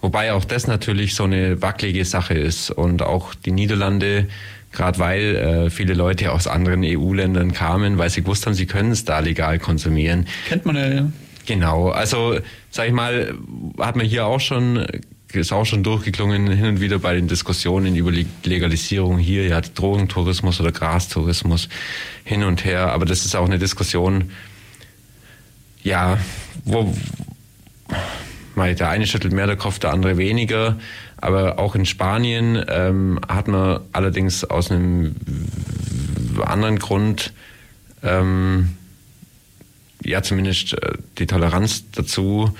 Wobei auch das natürlich so eine wackelige Sache ist und auch die Niederlande, gerade weil äh, viele Leute aus anderen EU-Ländern kamen, weil sie gewusst haben, sie können es da legal konsumieren. Kennt man ja, ja. Genau, also sag ich mal, hat man hier auch schon ist auch schon durchgeklungen hin und wieder bei den Diskussionen über Legalisierung hier, ja, Drogentourismus oder Grastourismus hin und her. Aber das ist auch eine Diskussion, ja, wo der eine schüttelt mehr der Kopf, der andere weniger. Aber auch in Spanien ähm, hat man allerdings aus einem anderen Grund ähm, ja zumindest äh, die Toleranz dazu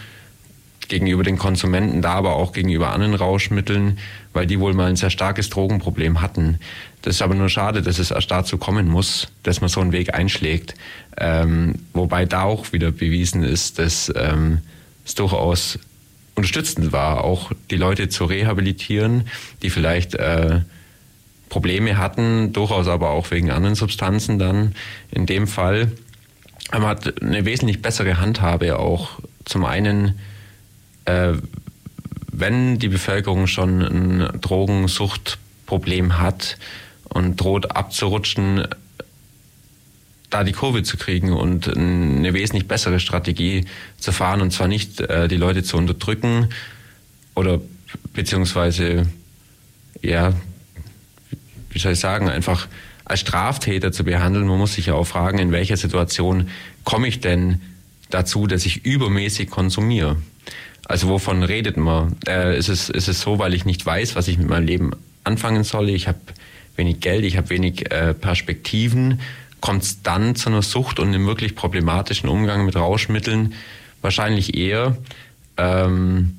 gegenüber den Konsumenten, da aber auch gegenüber anderen Rauschmitteln, weil die wohl mal ein sehr starkes Drogenproblem hatten. Das ist aber nur schade, dass es erst dazu kommen muss, dass man so einen Weg einschlägt. Ähm, wobei da auch wieder bewiesen ist, dass ähm, es durchaus unterstützend war, auch die Leute zu rehabilitieren, die vielleicht äh, Probleme hatten, durchaus aber auch wegen anderen Substanzen dann in dem Fall. Man hat eine wesentlich bessere Handhabe auch zum einen äh, wenn die Bevölkerung schon ein Drogensuchtproblem hat und droht abzurutschen, da die Kurve zu kriegen und eine wesentlich bessere Strategie zu fahren und zwar nicht äh, die Leute zu unterdrücken oder beziehungsweise ja, wie soll ich sagen, einfach als Straftäter zu behandeln. Man muss sich ja auch fragen, in welcher Situation komme ich denn dazu, dass ich übermäßig konsumiere. Also wovon redet man? Äh, ist, es, ist es so, weil ich nicht weiß, was ich mit meinem Leben anfangen soll? Ich habe wenig Geld, ich habe wenig äh, Perspektiven. Kommt es dann zu einer Sucht und einem wirklich problematischen Umgang mit Rauschmitteln? Wahrscheinlich eher. Ähm,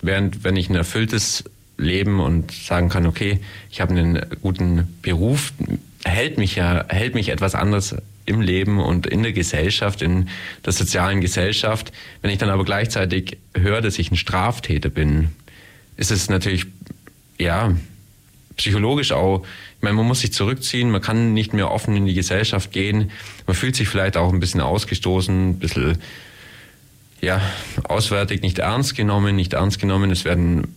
während wenn ich ein erfülltes Leben und sagen kann, okay, ich habe einen guten Beruf, hält mich ja, hält mich etwas anders im Leben und in der Gesellschaft, in der sozialen Gesellschaft. Wenn ich dann aber gleichzeitig höre, dass ich ein Straftäter bin, ist es natürlich, ja, psychologisch auch, meine, man muss sich zurückziehen, man kann nicht mehr offen in die Gesellschaft gehen, man fühlt sich vielleicht auch ein bisschen ausgestoßen, ein bisschen, ja, auswärtig nicht ernst genommen, nicht ernst genommen, es werden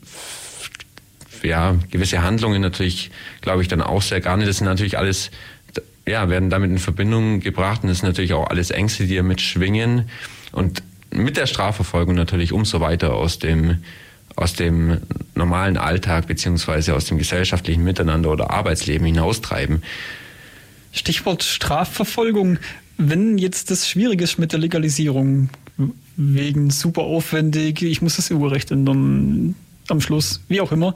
ja, gewisse Handlungen natürlich, glaube ich, dann auch sehr gerne. Das sind natürlich alles ja, werden damit in Verbindung gebracht und das sind natürlich auch alles Ängste, die damit schwingen. Und mit der Strafverfolgung natürlich umso weiter aus dem aus dem normalen Alltag beziehungsweise aus dem gesellschaftlichen Miteinander oder Arbeitsleben hinaustreiben. Stichwort Strafverfolgung. Wenn jetzt das schwierig ist mit der Legalisierung, wegen super aufwendig, ich muss das EU-Recht ändern, am Schluss, wie auch immer,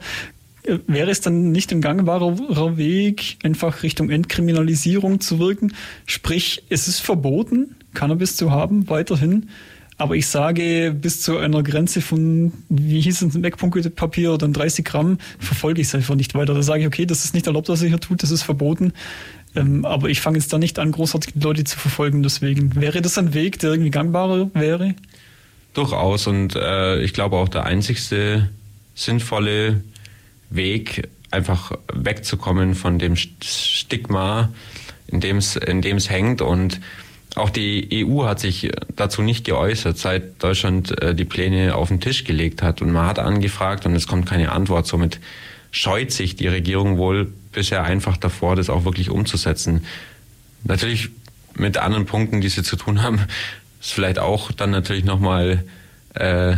Wäre es dann nicht ein gangbarer Weg, einfach Richtung Entkriminalisierung zu wirken? Sprich, es ist verboten, Cannabis zu haben, weiterhin. Aber ich sage, bis zu einer Grenze von, wie hieß es, Wegpunktpapier oder 30 Gramm, verfolge ich es einfach nicht weiter. Da sage ich, okay, das ist nicht erlaubt, was ihr hier tut, das ist verboten. Ähm, aber ich fange jetzt da nicht an, großartig die Leute zu verfolgen. Deswegen wäre das ein Weg, der irgendwie gangbarer wäre? Durchaus. Und äh, ich glaube auch der einzigste sinnvolle Weg, einfach wegzukommen von dem Stigma, in dem es in dem es hängt und auch die EU hat sich dazu nicht geäußert, seit Deutschland äh, die Pläne auf den Tisch gelegt hat. Und man hat angefragt und es kommt keine Antwort. Somit scheut sich die Regierung wohl bisher einfach davor, das auch wirklich umzusetzen. Natürlich mit anderen Punkten, die sie zu tun haben, ist vielleicht auch dann natürlich nochmal äh,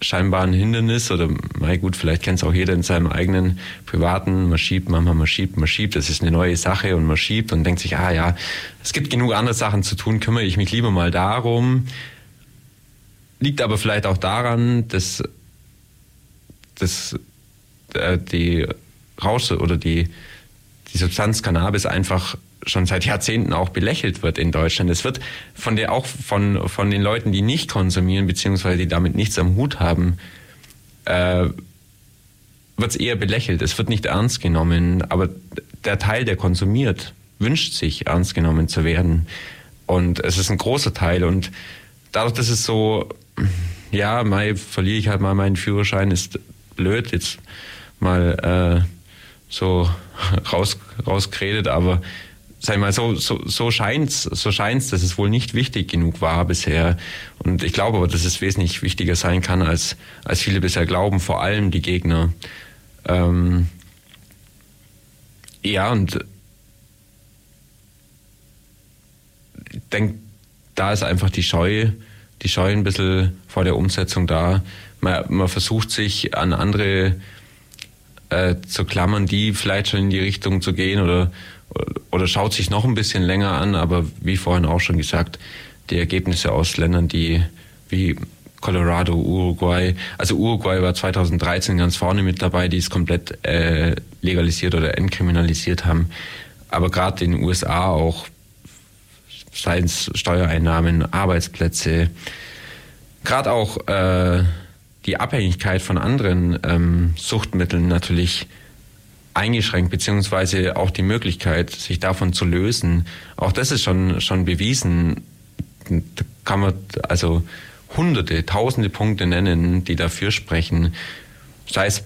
scheinbar ein Hindernis oder, na gut, vielleicht kennt es auch jeder in seinem eigenen privaten, man schiebt, manchmal man schiebt, man schiebt, das ist eine neue Sache und man schiebt und denkt sich, ah ja, es gibt genug andere Sachen zu tun, kümmere ich mich lieber mal darum. Liegt aber vielleicht auch daran, dass, dass äh, die Rausch oder die, die Substanz Cannabis einfach schon seit Jahrzehnten auch belächelt wird in Deutschland. Es wird von der auch von von den Leuten, die nicht konsumieren beziehungsweise die damit nichts am Hut haben, äh, wird es eher belächelt. Es wird nicht ernst genommen. Aber der Teil, der konsumiert, wünscht sich ernst genommen zu werden. Und es ist ein großer Teil. Und dadurch, dass es so, ja, mal verliere ich halt mal meinen Führerschein, ist blöd jetzt mal äh, so raus rausgeredet, aber sag ich mal, so, so, so scheint's, so scheint's, dass es wohl nicht wichtig genug war bisher. Und ich glaube aber, dass es wesentlich wichtiger sein kann, als, als viele bisher glauben, vor allem die Gegner. Ähm, ja, und ich denke, da ist einfach die Scheu, die Scheu ein bisschen vor der Umsetzung da. Man, man versucht sich an andere äh, zu klammern, die vielleicht schon in die Richtung zu gehen oder, oder schaut sich noch ein bisschen länger an, aber wie vorhin auch schon gesagt, die Ergebnisse aus Ländern, die wie Colorado, Uruguay, also Uruguay war 2013 ganz vorne mit dabei, die es komplett äh, legalisiert oder entkriminalisiert haben. Aber gerade in den USA auch seien Steuereinnahmen, Arbeitsplätze, gerade auch äh, die Abhängigkeit von anderen ähm, Suchtmitteln natürlich eingeschränkt, beziehungsweise auch die Möglichkeit, sich davon zu lösen. Auch das ist schon, schon bewiesen. Da kann man also hunderte, tausende Punkte nennen, die dafür sprechen. Sei es,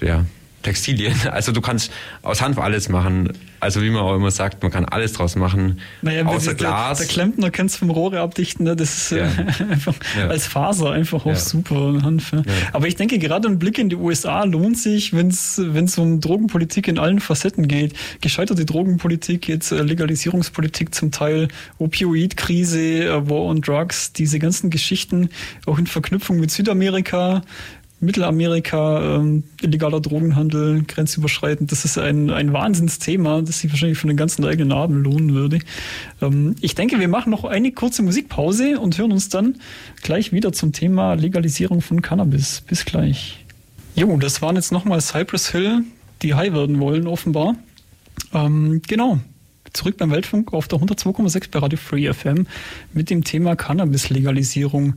ja, Textilien. Also du kannst aus Hanf alles machen. Also wie man auch immer sagt, man kann alles draus machen. Naja, außer Glas. Der, der Klempner kennt es vom Rohre abdichten, ne? das ist äh, ja. einfach ja. als Faser einfach auch ja. super Hanf. Aber ich denke, gerade ein Blick in die USA lohnt sich, wenn es um Drogenpolitik in allen Facetten geht. Gescheiterte Drogenpolitik, jetzt äh, Legalisierungspolitik zum Teil, Opioidkrise, äh, War on Drugs, diese ganzen Geschichten, auch in Verknüpfung mit Südamerika, Mittelamerika, ähm, illegaler Drogenhandel, grenzüberschreitend, das ist ein, ein Wahnsinnsthema, das sich wahrscheinlich von den ganzen eigenen Abend lohnen würde. Ähm, ich denke, wir machen noch eine kurze Musikpause und hören uns dann gleich wieder zum Thema Legalisierung von Cannabis. Bis gleich. Jo, das waren jetzt nochmal Cypress Hill, die high werden wollen, offenbar. Ähm, genau, zurück beim Weltfunk auf der 102,6 bei Radio Free FM mit dem Thema Cannabis-Legalisierung.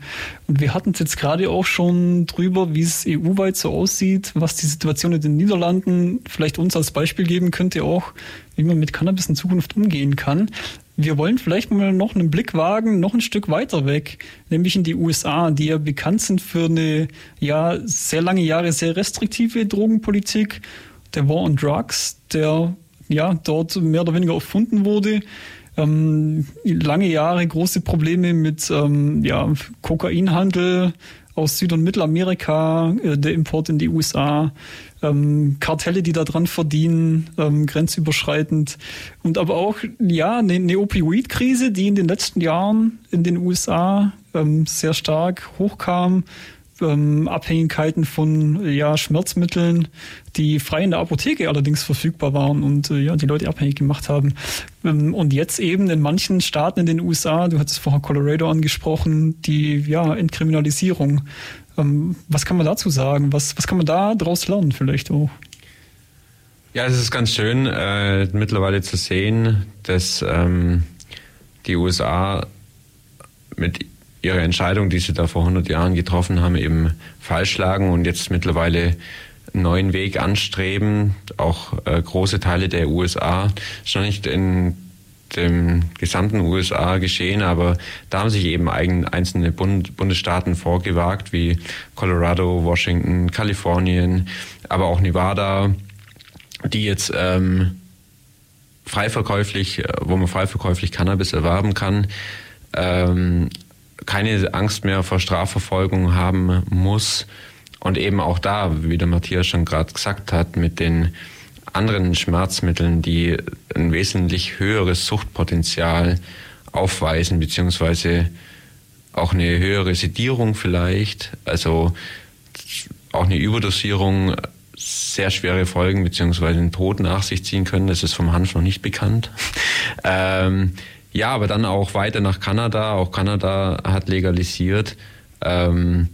Und wir hatten es jetzt gerade auch schon drüber, wie es EU-weit so aussieht, was die Situation in den Niederlanden vielleicht uns als Beispiel geben könnte, auch wie man mit Cannabis in Zukunft umgehen kann. Wir wollen vielleicht mal noch einen Blick wagen, noch ein Stück weiter weg, nämlich in die USA, die ja bekannt sind für eine ja sehr lange Jahre sehr restriktive Drogenpolitik. Der War on Drugs, der ja, dort mehr oder weniger erfunden wurde. Ähm, lange Jahre große Probleme mit ähm, ja, Kokainhandel aus Süd- und Mittelamerika, äh, der Import in die USA, ähm, Kartelle, die da dran verdienen, ähm, grenzüberschreitend und aber auch ja eine, eine Opioid-Krise, die in den letzten Jahren in den USA ähm, sehr stark hochkam ähm, Abhängigkeiten von ja, Schmerzmitteln, die frei in der Apotheke allerdings verfügbar waren und äh, ja, die Leute abhängig gemacht haben. Ähm, und jetzt eben in manchen Staaten in den USA, du hattest vorher Colorado angesprochen, die ja, Entkriminalisierung. Ähm, was kann man dazu sagen? Was, was kann man da daraus lernen vielleicht auch? Ja, es ist ganz schön äh, mittlerweile zu sehen, dass ähm, die USA mit ihre Entscheidung, die sie da vor 100 Jahren getroffen haben, eben falsch lagen und jetzt mittlerweile einen neuen Weg anstreben. Auch äh, große Teile der USA, schon nicht in dem gesamten USA geschehen, aber da haben sich eben einzelne Bund, Bundesstaaten vorgewagt, wie Colorado, Washington, Kalifornien, aber auch Nevada, die jetzt ähm, freiverkäuflich, äh, wo man freiverkäuflich Cannabis erwerben kann. Ähm, keine Angst mehr vor Strafverfolgung haben muss. Und eben auch da, wie der Matthias schon gerade gesagt hat, mit den anderen Schmerzmitteln, die ein wesentlich höheres Suchtpotenzial aufweisen, beziehungsweise auch eine höhere Sedierung vielleicht, also auch eine Überdosierung sehr schwere Folgen beziehungsweise einen Tod nach sich ziehen können. Das ist vom Hanf noch nicht bekannt. ähm, ja, aber dann auch weiter nach Kanada. Auch Kanada hat legalisiert. Ähm,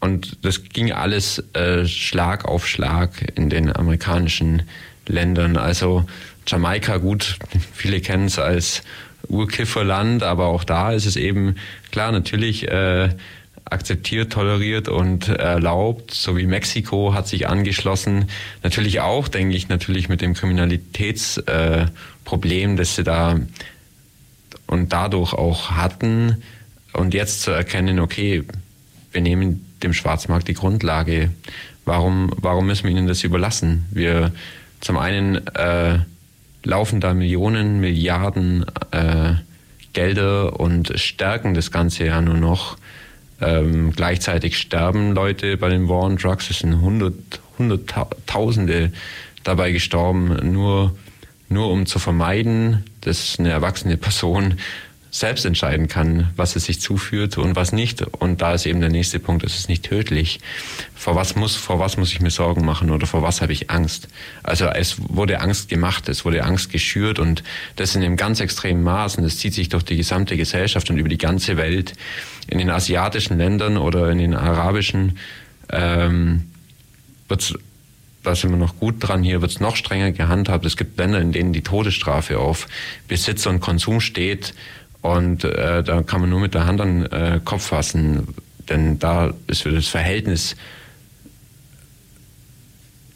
und das ging alles äh, Schlag auf Schlag in den amerikanischen Ländern. Also Jamaika, gut, viele kennen es als Urkifferland, aber auch da ist es eben klar, natürlich äh, akzeptiert, toleriert und erlaubt, so wie Mexiko hat sich angeschlossen. Natürlich auch, denke ich, natürlich mit dem Kriminalitätsproblem, äh, dass sie da und dadurch auch hatten und jetzt zu erkennen, okay, wir nehmen dem Schwarzmarkt die Grundlage. Warum, warum müssen wir ihnen das überlassen? Wir zum einen äh, laufen da Millionen, Milliarden äh, Gelder und stärken das Ganze ja nur noch. Ähm, gleichzeitig sterben Leute bei den War on Drugs. Es sind hundert, hunderttausende dabei gestorben, nur, nur um zu vermeiden, dass eine erwachsene Person selbst entscheiden kann, was es sich zuführt und was nicht. Und da ist eben der nächste Punkt, es ist nicht tödlich. Vor was muss, vor was muss ich mir Sorgen machen oder vor was habe ich Angst? Also es wurde Angst gemacht, es wurde Angst geschürt und das in einem ganz extremen Maß und das zieht sich durch die gesamte Gesellschaft und über die ganze Welt. In den asiatischen Ländern oder in den arabischen ähm, wird da sind wir noch gut dran. Hier wird es noch strenger gehandhabt. Es gibt Länder, in denen die Todesstrafe auf Besitz und Konsum steht. Und äh, da kann man nur mit der Hand an den äh, Kopf fassen, denn da ist das Verhältnis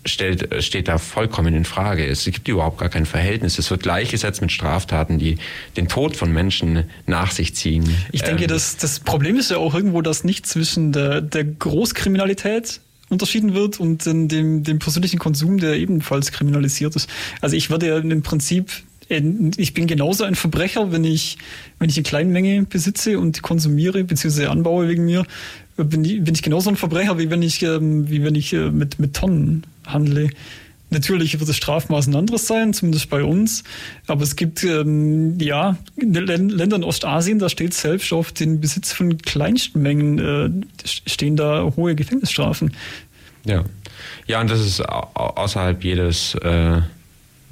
stellt, steht da vollkommen in Frage. Es gibt überhaupt gar kein Verhältnis. Es wird gleichgesetzt mit Straftaten, die den Tod von Menschen nach sich ziehen. Ich denke, ähm, das, das Problem ist ja auch irgendwo, dass nicht zwischen der, der Großkriminalität unterschieden wird und dem, dem persönlichen Konsum, der ebenfalls kriminalisiert ist. Also ich würde ja im Prinzip ich bin genauso ein Verbrecher, wenn ich, wenn ich eine kleine Menge besitze und konsumiere bzw. anbaue wegen mir, bin ich, bin ich genauso ein Verbrecher, wie wenn ich, ähm, wie wenn ich äh, mit, mit Tonnen handle. Natürlich wird das Strafmaß ein anderes sein, zumindest bei uns. Aber es gibt, ähm, ja, in den Ländern Ostasien, da steht selbst auf den Besitz von kleinsten Mengen, äh, stehen da hohe Gefängnisstrafen. Ja. Ja, und das ist außerhalb jedes, äh,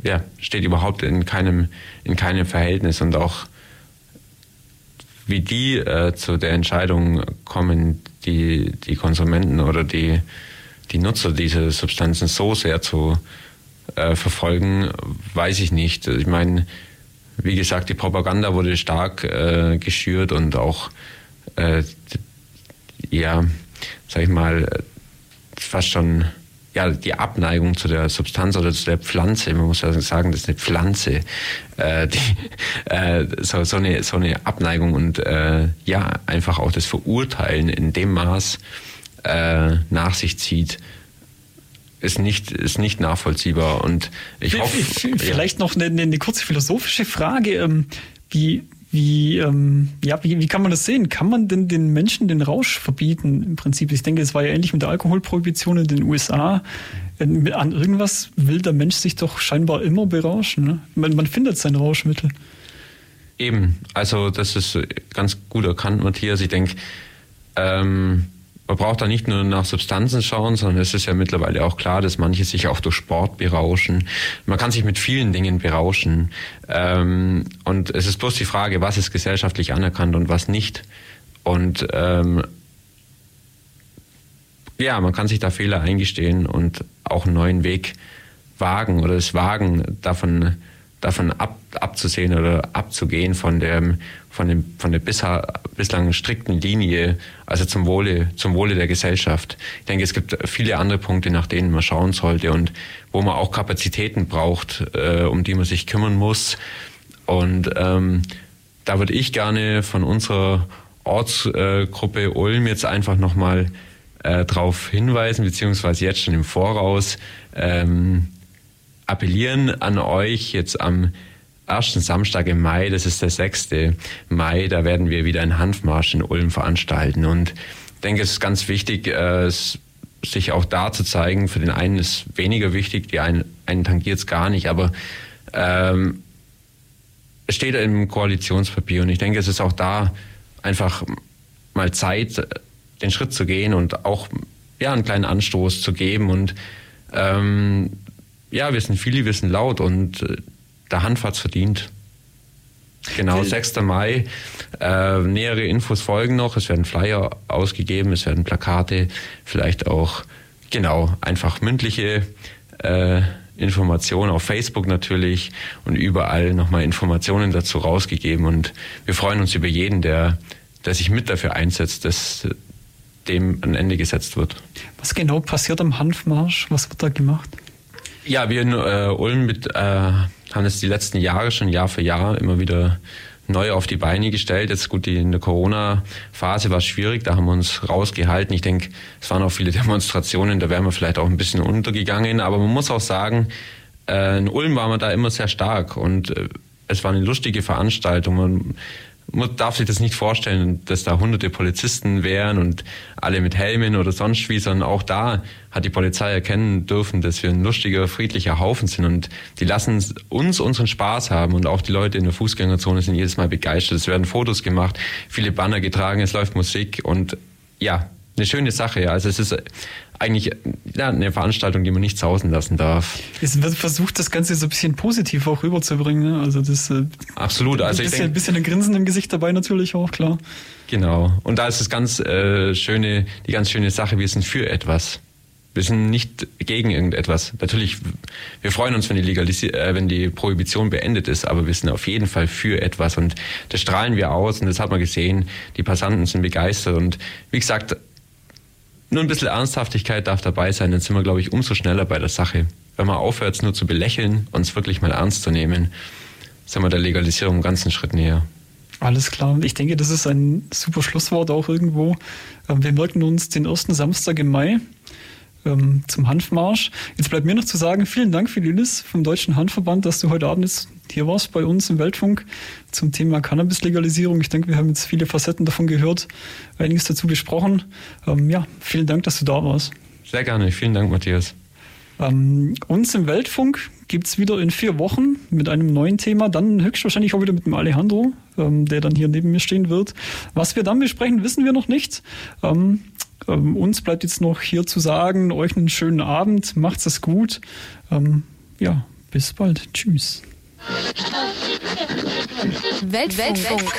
ja, steht überhaupt in keinem, in keinem Verhältnis und auch wie die äh, zu der Entscheidung kommen, die, die Konsumenten oder die, die Nutzer diese Substanzen so sehr zu äh, verfolgen, weiß ich nicht. Ich meine, wie gesagt, die Propaganda wurde stark äh, geschürt und auch, äh, ja, sag ich mal, fast schon ja, die Abneigung zu der Substanz oder zu der Pflanze, man muss ja sagen, das ist eine Pflanze, äh, die, äh, so, so, eine, so eine Abneigung und äh, ja, einfach auch das Verurteilen in dem Maß äh, nach sich zieht, ist nicht, ist nicht nachvollziehbar. Und ich hoffe. Vielleicht ja. noch eine, eine kurze philosophische Frage. Ähm, wie, wie, ähm, ja, wie, wie kann man das sehen? Kann man denn den Menschen den Rausch verbieten im Prinzip? Ich denke, es war ja ähnlich mit der Alkoholprohibition in den USA. An irgendwas will der Mensch sich doch scheinbar immer berauschen. Ne? Man, man findet sein Rauschmittel. Eben, also das ist ganz gut erkannt, Matthias. Ich denke, ähm, man braucht da nicht nur nach Substanzen schauen, sondern es ist ja mittlerweile auch klar, dass manche sich auch durch Sport berauschen. Man kann sich mit vielen Dingen berauschen. Ähm, und es ist bloß die Frage, was ist gesellschaftlich anerkannt und was nicht. Und ähm, ja, man kann sich da Fehler eingestehen und auch einen neuen Weg wagen oder es wagen, davon davon ab, abzusehen oder abzugehen von dem, von dem, von der bisher, bislang strikten Linie, also zum Wohle, zum Wohle der Gesellschaft. Ich denke, es gibt viele andere Punkte, nach denen man schauen sollte und wo man auch Kapazitäten braucht, äh, um die man sich kümmern muss. Und ähm, da würde ich gerne von unserer Ortsgruppe äh, Ulm jetzt einfach nochmal äh, darauf hinweisen, beziehungsweise jetzt schon im Voraus, ähm, appellieren an euch jetzt am ersten Samstag im Mai, das ist der 6. Mai, da werden wir wieder einen Hanfmarsch in Ulm veranstalten. Und ich denke, es ist ganz wichtig, äh, sich auch da zu zeigen. Für den einen ist weniger wichtig, die einen, einen tangiert es gar nicht, aber ähm, es steht im Koalitionspapier und ich denke, es ist auch da einfach mal Zeit, den Schritt zu gehen und auch ja einen kleinen Anstoß zu geben und ähm, ja, wir sind viele, wir sind laut und äh, der Hanf hat's verdient. Genau, 6. Mai. Äh, nähere Infos folgen noch. Es werden Flyer ausgegeben, es werden Plakate, vielleicht auch, genau, einfach mündliche äh, Informationen auf Facebook natürlich und überall nochmal Informationen dazu rausgegeben. Und wir freuen uns über jeden, der, der sich mit dafür einsetzt, dass dem ein Ende gesetzt wird. Was genau passiert am Hanfmarsch? Was wird da gemacht? Ja, wir in äh, Ulm mit, äh, haben es die letzten Jahre schon Jahr für Jahr immer wieder neu auf die Beine gestellt. Jetzt gut, die, in der Corona-Phase war es schwierig, da haben wir uns rausgehalten. Ich denke, es waren auch viele Demonstrationen, da wären wir vielleicht auch ein bisschen untergegangen. Aber man muss auch sagen, äh, in Ulm war man da immer sehr stark und äh, es war eine lustige Veranstaltung. Man, man darf sich das nicht vorstellen, dass da hunderte Polizisten wären und alle mit Helmen oder sonst wie, sondern auch da hat die Polizei erkennen dürfen, dass wir ein lustiger, friedlicher Haufen sind und die lassen uns unseren Spaß haben und auch die Leute in der Fußgängerzone sind jedes Mal begeistert. Es werden Fotos gemacht, viele Banner getragen, es läuft Musik und ja, eine schöne Sache. Also es ist eigentlich ja, eine Veranstaltung, die man nicht sausen lassen darf. Es wird versucht, das Ganze so ein bisschen positiv auch rüberzubringen. Ne? Also das äh, absolut. Also ein bisschen, ein bisschen ein Grinsen im Gesicht dabei natürlich auch klar. Genau. Und da ist das ganz äh, schöne, die ganz schöne Sache. Wir sind für etwas. Wir sind nicht gegen irgendetwas. Natürlich, wir freuen uns, wenn die, Legalisi äh, wenn die Prohibition beendet ist, aber wir sind auf jeden Fall für etwas und das strahlen wir aus und das hat man gesehen. Die Passanten sind begeistert und wie gesagt, nur ein bisschen Ernsthaftigkeit darf dabei sein, dann sind wir, glaube ich, umso schneller bei der Sache. Wenn man aufhört, es nur zu belächeln, uns wirklich mal ernst zu nehmen, sind wir der Legalisierung einen ganzen Schritt näher. Alles klar. Ich denke, das ist ein super Schlusswort auch irgendwo. Ähm, wir merken uns den ersten Samstag im Mai ähm, zum Hanfmarsch. Jetzt bleibt mir noch zu sagen, vielen Dank, Phililis vom Deutschen Hanfverband, dass du heute Abend jetzt hier warst bei uns im Weltfunk zum Thema Cannabis-Legalisierung. Ich denke, wir haben jetzt viele Facetten davon gehört, einiges dazu besprochen. Ähm, ja, vielen Dank, dass du da warst. Sehr gerne. Vielen Dank, Matthias. Ähm, uns im Weltfunk gibt es wieder in vier Wochen mit einem neuen Thema, dann höchstwahrscheinlich auch wieder mit dem Alejandro, ähm, der dann hier neben mir stehen wird. Was wir dann besprechen, wissen wir noch nicht. Ähm, ähm uns bleibt jetzt noch hier zu sagen, euch einen schönen Abend, macht's es gut. Ähm, ja, bis bald. Tschüss. Weltfunk. Weltfunk.